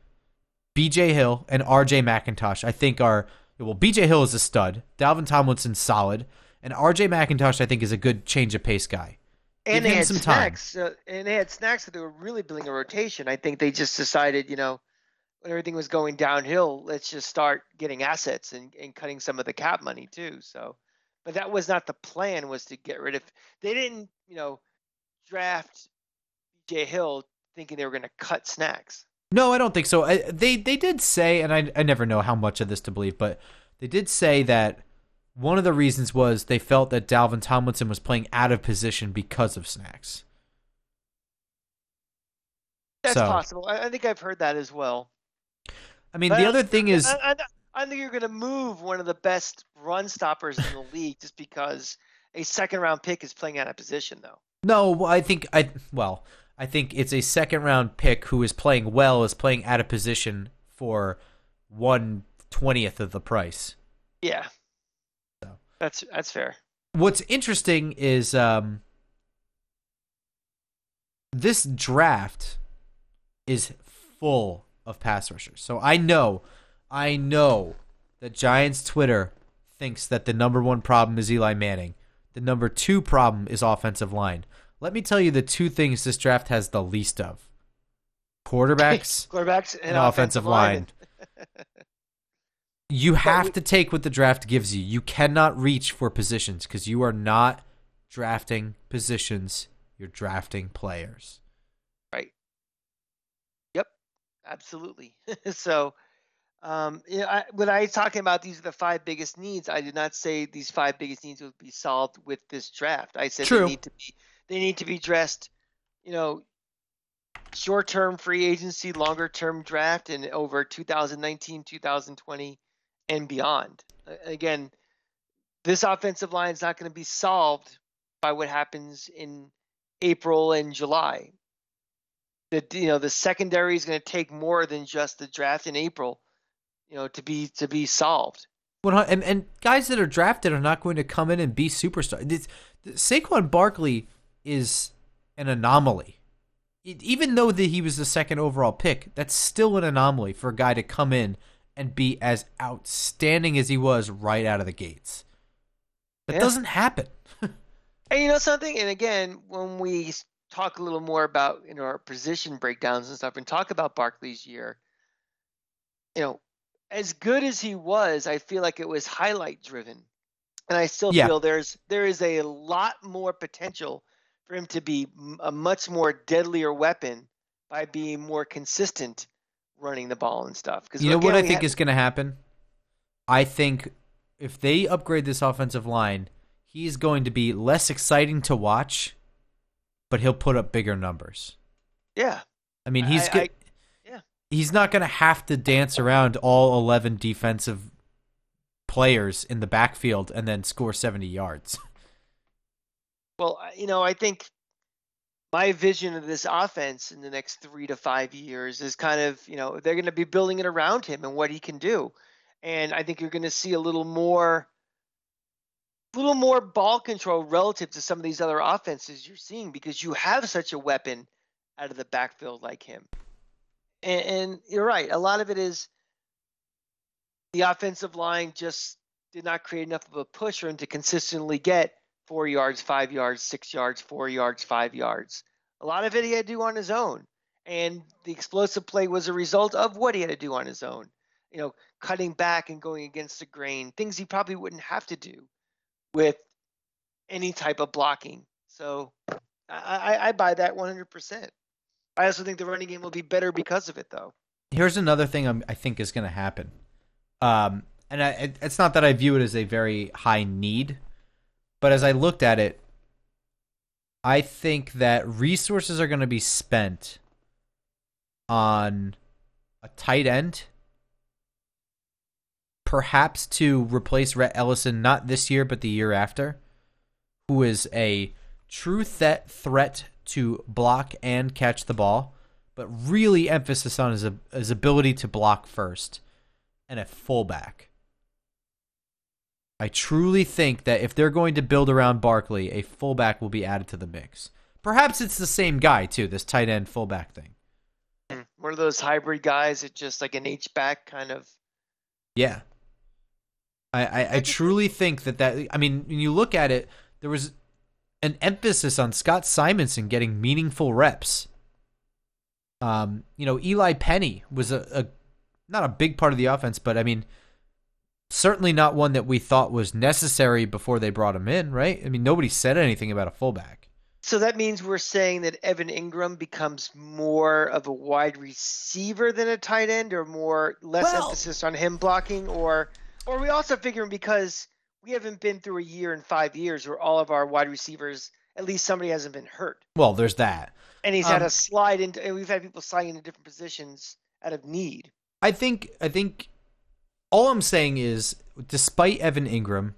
BJ Hill, and RJ McIntosh, I think are well, BJ Hill is a stud. Dalvin Tomlinson's solid. And RJ McIntosh, I think, is a good change of pace guy. And Give they had some snacks, uh, and they had snacks that they were really building a rotation. I think they just decided, you know, when everything was going downhill, let's just start getting assets and, and cutting some of the cap money too. So, but that was not the plan. Was to get rid of. They didn't, you know, draft BJ Hill thinking they were going to cut snacks. No, I don't think so. I, they they did say, and I I never know how much of this to believe, but they did say that one of the reasons was they felt that Dalvin Tomlinson was playing out of position because of snacks. That's So- possible. I, I think I've heard that as well. I mean, But the I- other thing is, I, I, I think you're going to move one of the best run stoppers in the [LAUGHS] league just because a second round pick is playing out of position, though. no, I think I well, I think it's a second round pick who is playing well is playing out of position for one twentieth of the price. Yeah. So. That's that's fair. what's interesting is um, this draft is full of pass rushers. So I know, I know that Giants Twitter thinks that the number one problem is Eli Manning. The number two problem is offensive line. Let me tell you the two things this draft has the least of quarterbacks, [LAUGHS] quarterbacks, and, and offensive, line. [LAUGHS] you have to take what the draft gives you. You cannot reach for positions because you are not drafting positions, you're drafting players. Right. Yep. Absolutely. [LAUGHS] so, um, you know, I, when I was talking about these are the five biggest needs, I did not say these five biggest needs would be solved with this draft. I said True. they need to be they need to be dressed, you know, short term free agency, longer term draft, and over 2019, 2020, and beyond. Again, this offensive line is not going to be solved by what happens in April and July. The you know the secondary is going to take more than just the draft in April, you know, to be to be solved. And and guys that are drafted are not going to come in and be superstars. Saquon Barkley is an anomaly. Even though that he was the second overall pick, that's still an anomaly for a guy to come in and be as outstanding as he was right out of the gates. That yeah. doesn't happen. [LAUGHS] and you know something? And again, when we talk a little more about you know our position breakdowns and stuff, and talk about Barkley's year, you know, as good as he was, I feel like it was highlight driven, and I still yeah. feel there's there is a lot more potential for him to be a much more deadlier weapon by being more consistent running the ball and stuff. Because you know what I think is going to happen. I think if they upgrade this offensive line, he's going to be less exciting to watch, but he'll put up bigger numbers. Yeah, I mean he's I, good. I, yeah, he's not going to have to dance around all eleven defensive players in the backfield and then score seventy yards. [LAUGHS] Well, you know, I think my vision of this offense in the next three to five years is kind of, you know, they're going to be building it around him and what he can do. And I think you're going to see a little more, a little more ball control relative to some of these other offenses you're seeing because you have such a weapon out of the backfield like him. And, and you're right. A lot of it is the offensive line just did not create enough of a push for him to consistently get four yards, five yards, six yards, four yards, five yards. A lot of it he had to do on his own. And the explosive play was a result of what he had to do on his own. You know, cutting back and going against the grain, things he probably wouldn't have to do with any type of blocking. So I, I, I buy that 100%. I also think the running game will be better because of it, though. Here's another thing I'm, i think is going to happen. Um, and I, it's not that I view it as a very high need but as I looked at it, I think that resources are going to be spent on a tight end, perhaps to replace Rhett Ellison, not this year, but the year after, who is a true th- threat to block and catch the ball, but really emphasis on his, his ability to block first, and a fullback. I truly think that if they're going to build around Barkley, a fullback will be added to the mix. Perhaps it's the same guy too, this tight end fullback thing. Hmm. One of those hybrid guys that just like an H back kind of. Yeah. I, I, I truly think that that I mean when you look at it, there was an emphasis on Scott Simonson getting meaningful reps. Um, you know, Eli Penny was a, a not a big part of the offense, but I mean certainly not one that we thought was necessary before they brought him in, right? I mean, nobody said anything about a fullback. So that means we're saying that Evan Engram becomes more of a wide receiver than a tight end, or more less well, emphasis on him blocking, or or we also figuring because we haven't been through a year in five years where all of our wide receivers, at least somebody hasn't been hurt. Well, there's that, and he's um, had a slide into. And we've had people sliding into different positions out of need. I think I think all I'm saying is, despite Evan Engram,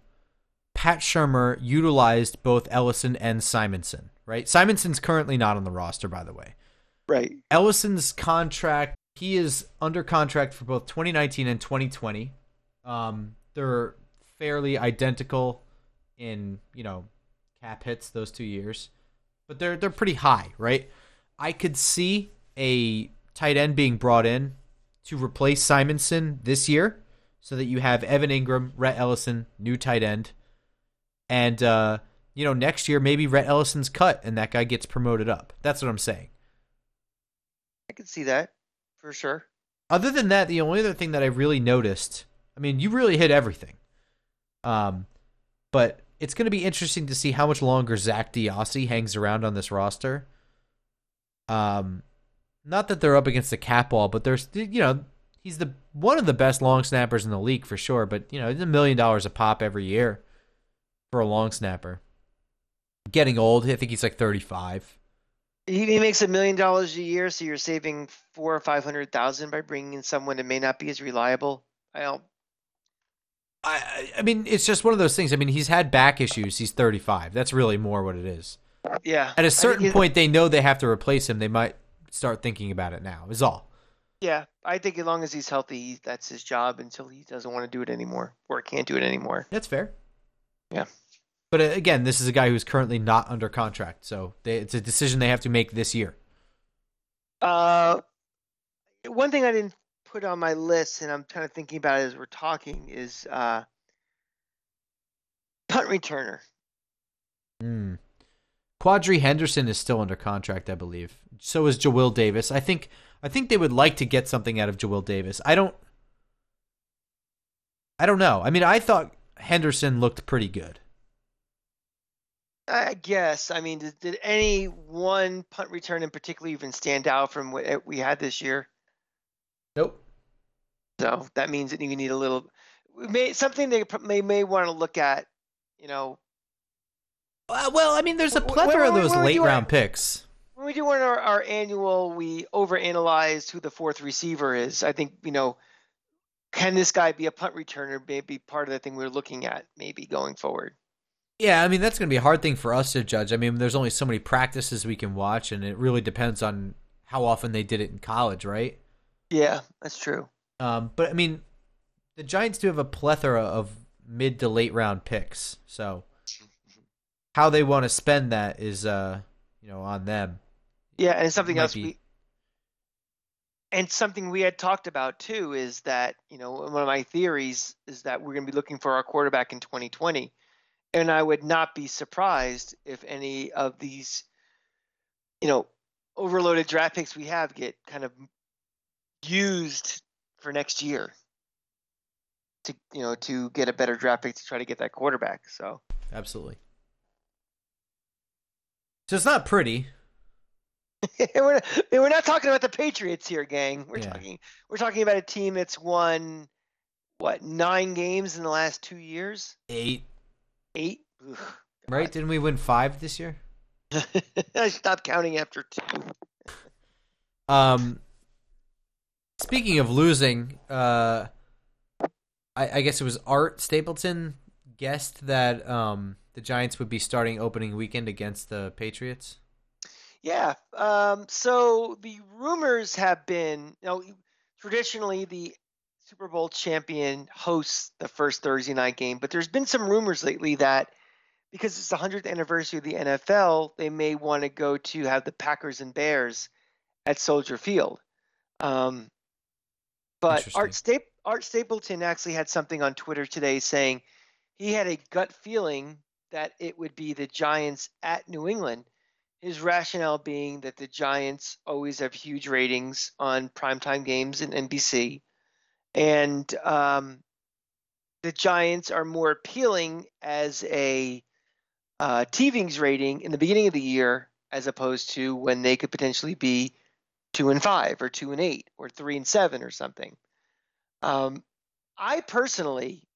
Pat Shurmur utilized both Ellison and Simonson. Right, Simonson's currently not on the roster, by the way. Right. Ellison's contract, he is under contract for both 2019 and 2020. Um, they're fairly identical in you know cap hits those two years, but they're they're pretty high, right? I could see a tight end being brought in to replace Simonson this year, so that you have Evan Engram, Rhett Ellison, new tight end, and uh, you know next year maybe Rhett Ellison's cut and that guy gets promoted up. That's what I'm saying. I can see that for sure. Other than that, the only other thing that I really noticed, I mean, you really hit everything. Um, but it's going to be interesting to see how much longer Zach DeOssie hangs around on this roster. Um, not that they're up against the cap wall, but there's you know he's the one of the best long snappers in the league for sure. But you know, it's a million dollars a pop every year for a long snapper. Getting old, I think he's like thirty five. He, he makes a million dollars a year, so you're saving four or five hundred thousand by bringing in someone that may not be as reliable. I don't. I I mean, it's just one of those things. I mean, he's had back issues. He's thirty five. That's really more what it is. Yeah. At a certain he- point, they know they have to replace him. They might start thinking about it now. Is all. Yeah, I think as long as he's healthy, that's his job until he doesn't want to do it anymore or can't do it anymore. That's fair. Yeah. But uh, again, this is a guy who's currently not under contract, so they, it's a decision they have to make this year. Uh, one thing I didn't put on my list, and I'm kind of thinking about it as we're talking, is uh, punt returner. Hmm. Quadree Henderson is still under contract, I believe. So is Jawill Davis. I think I think they would like to get something out of Jawill Davis. I don't I don't know. I mean, I thought Henderson looked pretty good. I guess. I mean, did, did any one punt return in particular even stand out from what we had this year? Nope. So that means that you need a little, may something they may may want to look at. You know, Uh, well, I mean, there's a Wh- wh- plethora of those late round picks. When we do our, our annual, we overanalyze who the fourth receiver is. I think you know, can this guy be a punt returner? Maybe part of the thing we're looking at, maybe going forward. Yeah, I mean that's going to be a hard thing for us to judge. I mean, there's only so many practices we can watch, and it really depends on how often they did it in college, right? Yeah, that's true. Um, but I mean, the Giants do have a plethora of mid to late round picks, so [LAUGHS] how they want to spend that is, uh, you know, on them. Yeah, and something else be. we and something we had talked about too is that you know one of my theories is that we're going to be looking for our quarterback in 2020, and I would not be surprised if any of these, you know, overloaded draft picks we have get kind of used for next year to you know to get a better draft pick to try to get that quarterback. So Absolutely. So it's not pretty. [LAUGHS] we're not, we're not talking about the Patriots here, gang. We're Yeah. talking we're talking about a team that's won what nine games in the last two years, Eight, eight. Ugh, right? Didn't we win five this year? [LAUGHS] I stopped counting after two. [LAUGHS] Um, speaking of losing, uh, I, I guess it was Art Stapleton guessed that um the Giants would be starting opening weekend against the Patriots. Yeah. Um, so the rumors have been, you know, traditionally the Super Bowl champion hosts the first Thursday night game, but there's been some rumors lately that because it's the 100th anniversary of the NFL, they may want to go to have the Packers and Bears at Soldier Field. Um, but Art. Sta- Art Stapleton actually had something on Twitter today saying he had a gut feeling that it would be the Giants at New England. His rationale being that the Giants always have huge ratings on primetime games in NBC, and um, the Giants are more appealing as a uh, TV's rating in the beginning of the year as opposed to when they could potentially be two and five or two and eight or three and seven or something. Um, I personally,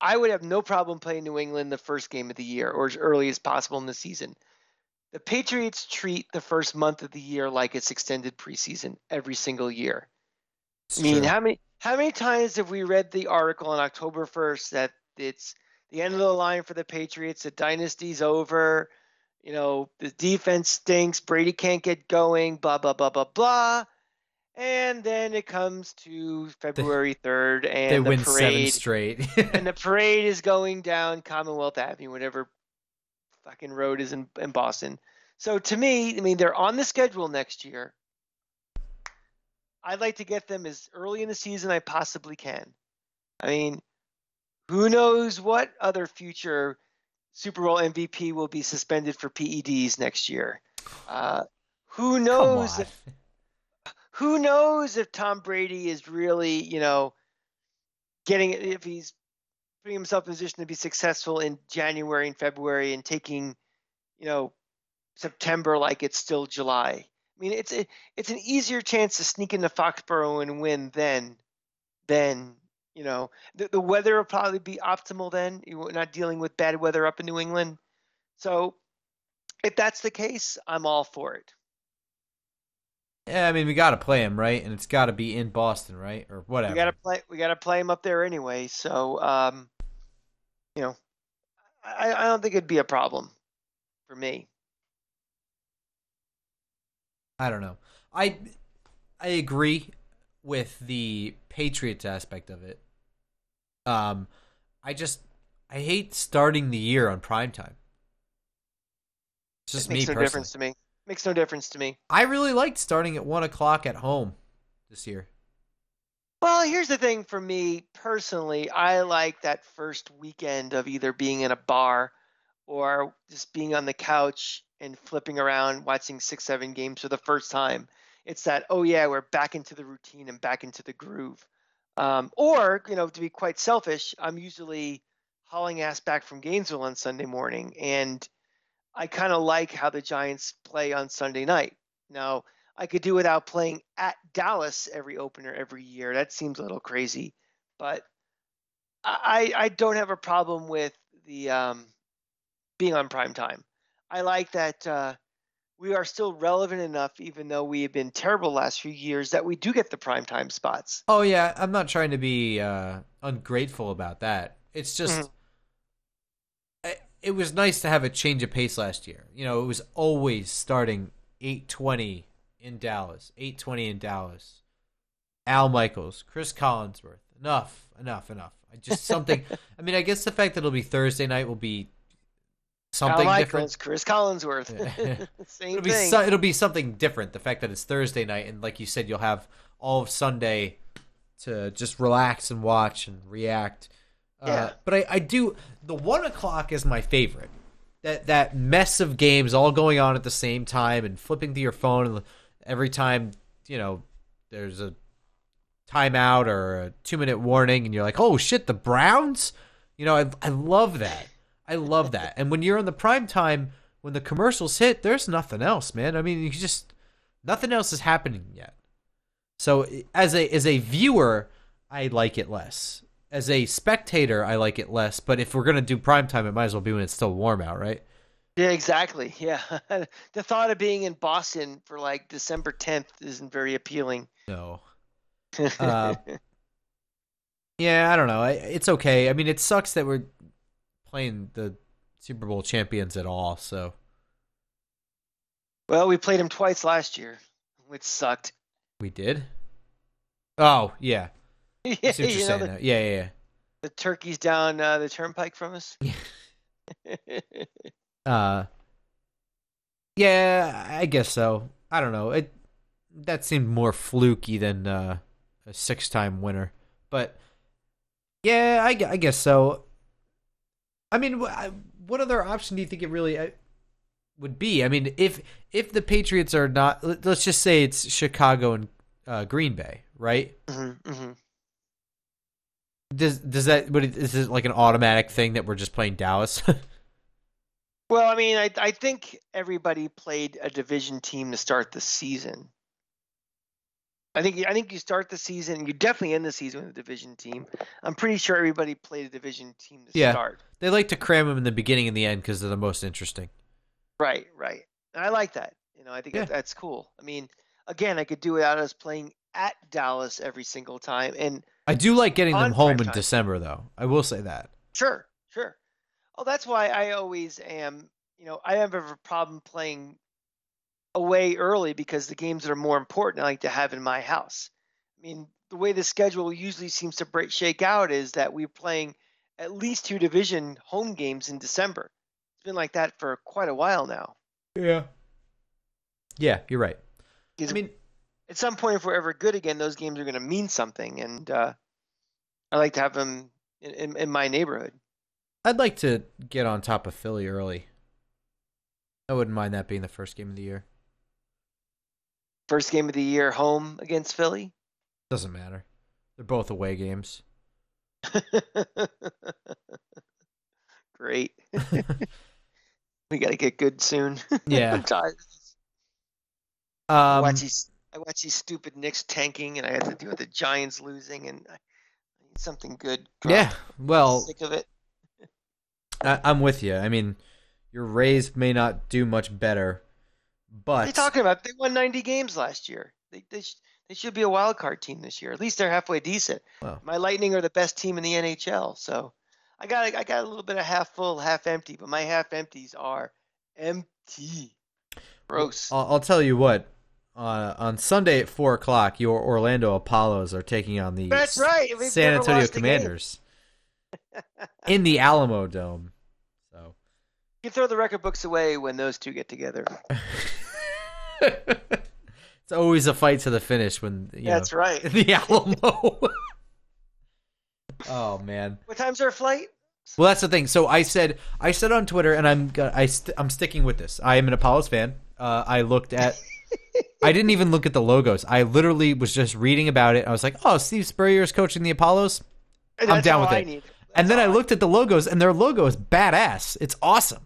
I would have no problem playing New England the first game of the year or as early as possible in the season. The Patriots treat the first month of the year like it's extended preseason every single year. It's I mean, true. how many how many times have we read the article on October first that it's the end of the line for the Patriots, the dynasty's over, you know, the defense stinks, Brady can't get going, blah blah blah blah blah. And then it comes to February third, and they the win seven straight. [LAUGHS] and the parade is going down Commonwealth Avenue, whatever fucking road is in, in Boston. So to me, I mean, they're on the schedule next year. I'd like to get them as early in the season I possibly can. I mean, who knows what other future Super Bowl MVP will be suspended for PEDs next year? Uh, who knows if who knows if Tom Brady is really, you know, getting if he's putting himself in position to be successful in January and February and taking, you know, September like it's still July. I mean, it's a, it's an easier chance to sneak into Foxborough and win then, than you know the, the weather will probably be optimal then. You're not dealing with bad weather up in New England, so if that's the case, I'm all for it. yeah, I mean, we got to play him, right? And it's got to be in Boston, right? Or whatever. We gotta play. We gotta play him up there anyway. So, um, you know, I, I don't think it'd be a problem for me. I don't know. I I agree with the Patriots aspect of it. Um, I just I hate starting the year on prime time. It's just it makes me no personally. difference to me. Makes no difference to me. I really liked starting at one o'clock at home this year. Well, here's the thing for me personally. I like that first weekend of either being in a bar or just being on the couch and flipping around watching six, seven games for the first time. It's that, oh yeah, we're back into the routine and back into the groove. Um, or, you know, to be quite selfish, I'm usually hauling ass back from Gainesville on Sunday morning. And I kind of like how the Giants play on Sunday night. Now, I could do without playing at Dallas every opener every year. That seems a little crazy, but I I don't have a problem with the um, being on prime time. I like that uh, we are still relevant enough, even though we have been terrible last few years, that we do get the prime time spots. Oh yeah, I'm not trying to be uh, ungrateful about that. It's just Mhm. It was nice to have a change of pace last year. You know, it was always starting 8:20 in Dallas, 8:20 in Dallas. Al Michaels, Chris Collinsworth. Enough, enough, enough. I just something. [LAUGHS] I mean, I guess the fact that it'll be Thursday night will be Al something Michaels, different. Chris Collinsworth, Yeah. [LAUGHS] same [LAUGHS] It'll be thing. so, it'll be something different. The fact that it's Thursday night and like you said, you'll have all of Sunday to just relax and watch and react. Uh, Yeah. but I, I do the one o'clock is my favorite. That that mess of games all going on at the same time and flipping to your phone and every time you know there's a timeout or a two minute warning and you're like, oh shit, the Browns. You know, I I love that. I love that. And when you're on the prime time, when the commercials hit, there's nothing else, man. I mean, you just nothing else is happening yet. So as a as a viewer, I like it less. As a spectator, I like it less. But if we're gonna do prime time, it might as well be when it's still warm out, right? Yeah, exactly. Yeah, [LAUGHS] the thought of being in Boston for like December 10th isn't very appealing. No. [LAUGHS] Uh, Yeah, I don't know. It's okay. I mean, it sucks that we're playing the Super Bowl champions at all. So well, we played them twice last year, which sucked. we did. Oh yeah, [LAUGHS] yeah, I see what you know, the. Yeah, yeah, yeah. the turkeys down uh, the turnpike from us. Uh, yeah, I guess so. I don't know. It that seemed more fluky than uh, a six-time winner, but yeah, I, I guess so. I mean, what other option do you think it really uh, would be? I mean, if if the Patriots are not, let- let's just say it's Chicago and uh, Green Bay, right? hmm hmm Does does that? What is it like an automatic thing that we're just playing Dallas? [LAUGHS] Well, I mean, I I think everybody played a division team to start the season. I think I think you start the season. You definitely end the season with a division team. I'm pretty sure everybody played a division team to Yeah. start. they like to cram them in the beginning and the end because they're the most interesting. Right, right. And I like that. You know, I think Yeah. that's cool. I mean, again, I could do without us playing at Dallas every single time. And I do like getting them home in time. December, though. I will say that. sure, sure. Oh, that's why I always am. You know, I have a problem playing away early because the games that are more important I like to have in my house. I mean, the way the schedule usually seems to break, shake out is that we're playing at least two division home games in December. It's been like that for quite a while now. Yeah. Yeah, you're right. I mean, at some point, if we're ever good again, those games are going to mean something, and uh, I like to have them in, in, in my neighborhood. I'd like to get on top of Philly early. I wouldn't mind that being the first game of the year. First game of the year, home against Philly. Doesn't matter. They're both away games. [LAUGHS] Great. [LAUGHS] [LAUGHS] we got to get good soon. Yeah. I'm tired. I Um, watch these. I watch these stupid Knicks tanking, and I have to deal with the Giants losing, and I I need something good. yeah. Well, sick of it. I, I'm with you. I mean, your Rays may not do much better, but. Are talking about? They won 90 games last year. They they, sh- they should be a wild card team this year. At least they're halfway decent. Well. My Lightning are the best team in the NHL, so I got I got a little bit of half full, half empty, but my half empties are empty. Gross. I'll, I'll tell you what. Uh, on Sunday at four o'clock, your Orlando Apollos are taking on the That's right. We've San Antonio. Commanders in the Alamo Dome. [LAUGHS] You throw the record books away when those two get together. [LAUGHS] it's always a fight to the finish when you That's know, right. [LAUGHS] the Alamo. [LAUGHS] oh man. What time's our flight? Well, that's the thing. So I said, I said on Twitter, and I'm I st- I'm sticking with this. I am an Apollos fan. Uh, I looked at, I didn't even look at the logos. I literally was just reading about it. I was like, oh, Steve Spurrier is coaching the Apollos, I'm down with I it. and then I looked at the logos, and their logo is badass. It's awesome.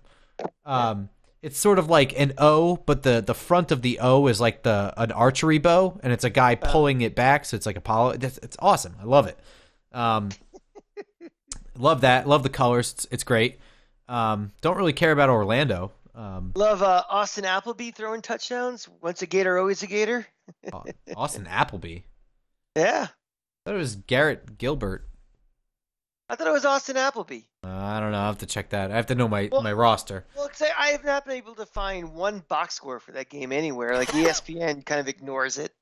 Um, it's sort of like an O, but the the front of the O is like the an archery bow, and it's a guy pulling it back, so it's like Apollo. It's, it's awesome. I love it. Um, [LAUGHS] love that. Love the colors. It's, it's great. Um, don't really care about Orlando. Um, Love uh, Austin Appleby throwing touchdowns. Once a Gator, always a Gator. [LAUGHS] Austin Appleby. Yeah, I thought it was Garrett Gilbert. I thought it was Austin Appleby. I don't know. I have to check that. I have to know my, Well- my roster. Well, 'cause I I have not been able to find one box score for that game anywhere. Like ESPN [LAUGHS] kind of ignores it.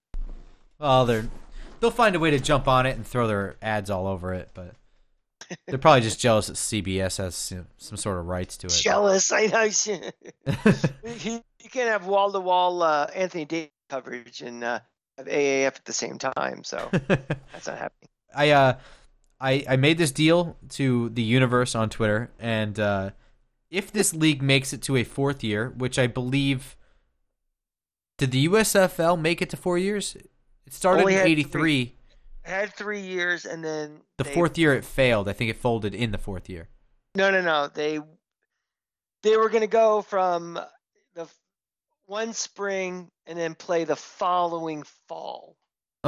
Well, they're they'll find a way to jump on it and throw their ads all over it, but they're probably just jealous that CBS has you know, some sort of rights to it. Jealous, I know. [LAUGHS] you, [LAUGHS] you can't have wall to wall Anthony Davis coverage and uh, have AAF at the same time, so that's not happening. I uh I I made this deal to the universe on Twitter and uh if this league makes it to a fourth year, which I believe did the USFL make it to 4 years? It started Only in 83. I had three years, and then The they- fourth year it failed. I think it folded in the fourth year. No, no, no. They they were going to go from the one spring and then play the following fall.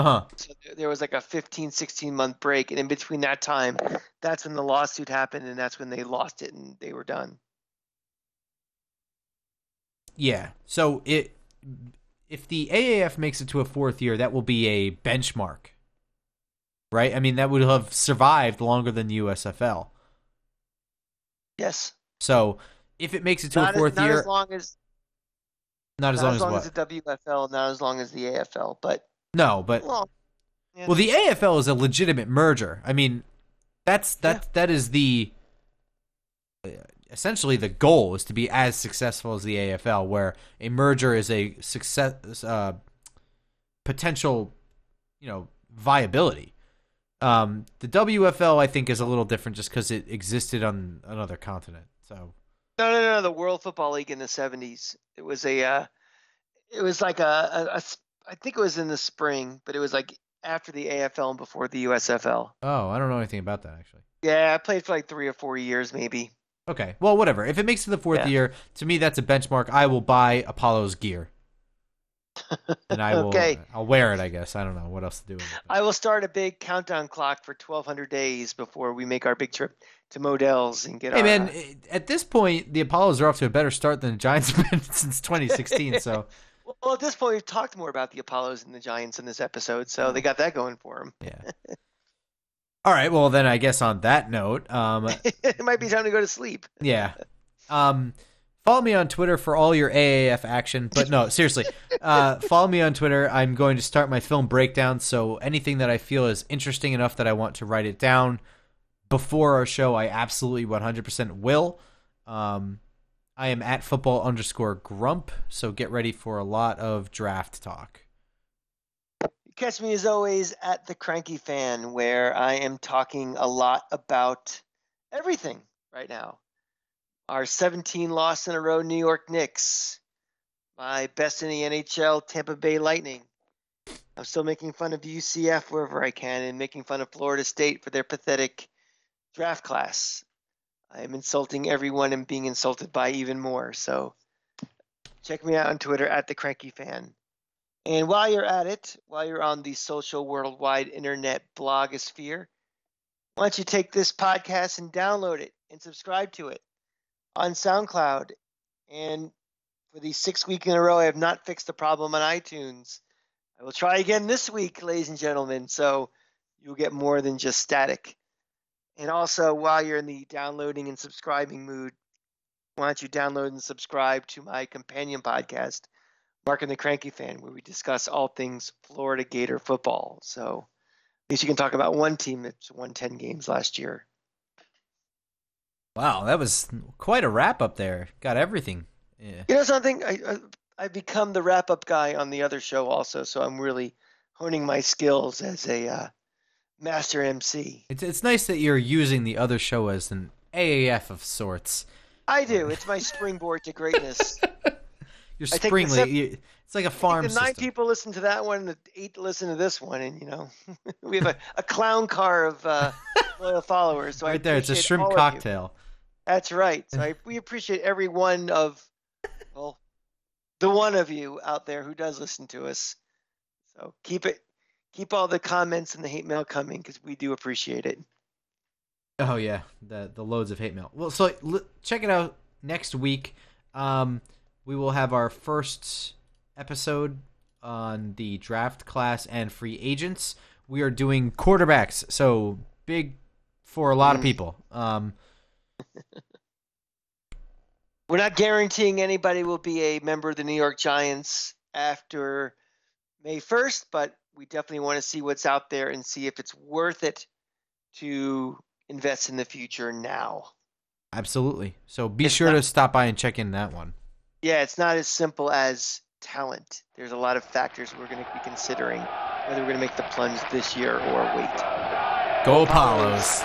Uh-huh. So there- was like a 15, 16 month break, and in between that time, that's when the lawsuit happened, and that's when they lost it, and they were done. Yeah. So it if the AAF makes it to a fourth year, that will be a benchmark. Right? I mean, that would have survived longer than the USFL. Yes. So if it makes it to not a fourth as, not year, as long as not as not long as as long what? as the WFL, not as long as the AFL, but no, but well, yeah. well, the AFL is a legitimate merger. I mean, that's that that is the essentially the goal is to be as successful as the AFL, where a merger is a success uh, potential, you know, viability. Um, the WFL I think is a little different just because it existed on another continent. So No, no, no. The World Football League in the '70s. It was a. Uh, it was like a, a, a I think it was in the spring, but it was like after the AFL and before the USFL. oh, I don't know anything about that actually. Yeah, I played for like three or four years, maybe. Okay, well, whatever. If it makes it to the fourth Yeah. year, to me that's a benchmark. I will buy Apollo's gear, [LAUGHS] and I will. Okay. I'll wear it. I guess I don't know what else to do. With it. I will start a big countdown clock for 1,200 days before we make our big trip to Modell's and get Hey our. man, uh, at this point, the Apollos are off to a better start than the Giants have been [LAUGHS] since 2016. So [LAUGHS] well, at this point, we've talked more about the Apollos and the Giants in this episode, so they got that going for them. yeah. [LAUGHS] All right. Well, then I guess on that note, um, [LAUGHS] it might be time to go to sleep. [LAUGHS] yeah. Um, Follow me on Twitter for all your AAF action. But no, seriously, uh, follow me on Twitter. I'm going to start my film breakdown. So anything that I feel is interesting enough that I want to write it down before our show, I absolutely 100% will. Um, I am at football underscore grump. So get ready for a lot of draft talk. Catch me as always at the Cranky Fan, where I am talking a lot about everything right now. Our 17 loss in a row New York Knicks, my best in the NHL Tampa Bay Lightning. I'm still making fun of UCF wherever I can and making fun of Florida State for their pathetic draft class. I am insulting everyone and being insulted by even more. So check me out on Twitter at the Cranky Fan. And while you're at it, while you're on the social worldwide internet blogosphere, why don't you take this podcast and download it and subscribe to it on SoundCloud? And for the sixth week in a row, I have not fixed the problem on iTunes. I will try again this week, ladies and gentlemen. So you'll get more than just static. And also, while you're in the downloading and subscribing mood, why don't you download and subscribe to my companion podcast, Mark and the Cranky Fan, where we discuss all things Florida Gator football. So at least you can talk about one team that's won 10 games last year. Wow, that was quite a wrap up there. Got everything. Yeah. You know something? I, I I've become the wrap up guy on the other show also, so I'm really honing my skills as a uh, master MC. It's it's nice that you're using the other show as an AAF of sorts. I do. It's my springboard to greatness. [LAUGHS] You're springly. it's like a farm the nine system. people listen to that one, and the eight listen to this one, and you know, [LAUGHS] we have a, a clown car of uh, [LAUGHS] loyal followers. So right there, it's a shrimp all of you. cocktail. That's right. So I, we appreciate every one of, well, the one of you out there who does listen to us. So keep it, keep all the comments and the hate mail coming because we do appreciate it. Oh yeah, the the loads of hate mail. Well, so l- check it out next week. Um, we will have our first episode on the draft class and free agents. We are doing quarterbacks, so big for a lot of Mm. people. Um, [LAUGHS] We're not guaranteeing anybody will be a member of the New York Giants after May 1st, but we definitely want to see what's out there and see if it's worth it to invest in the future now. absolutely. So be It's sure not- to stop by and check in that one. Yeah, it's not as simple as talent. There's a lot of factors we're going to be considering whether we're going to make the plunge this year or wait. Go Apollos.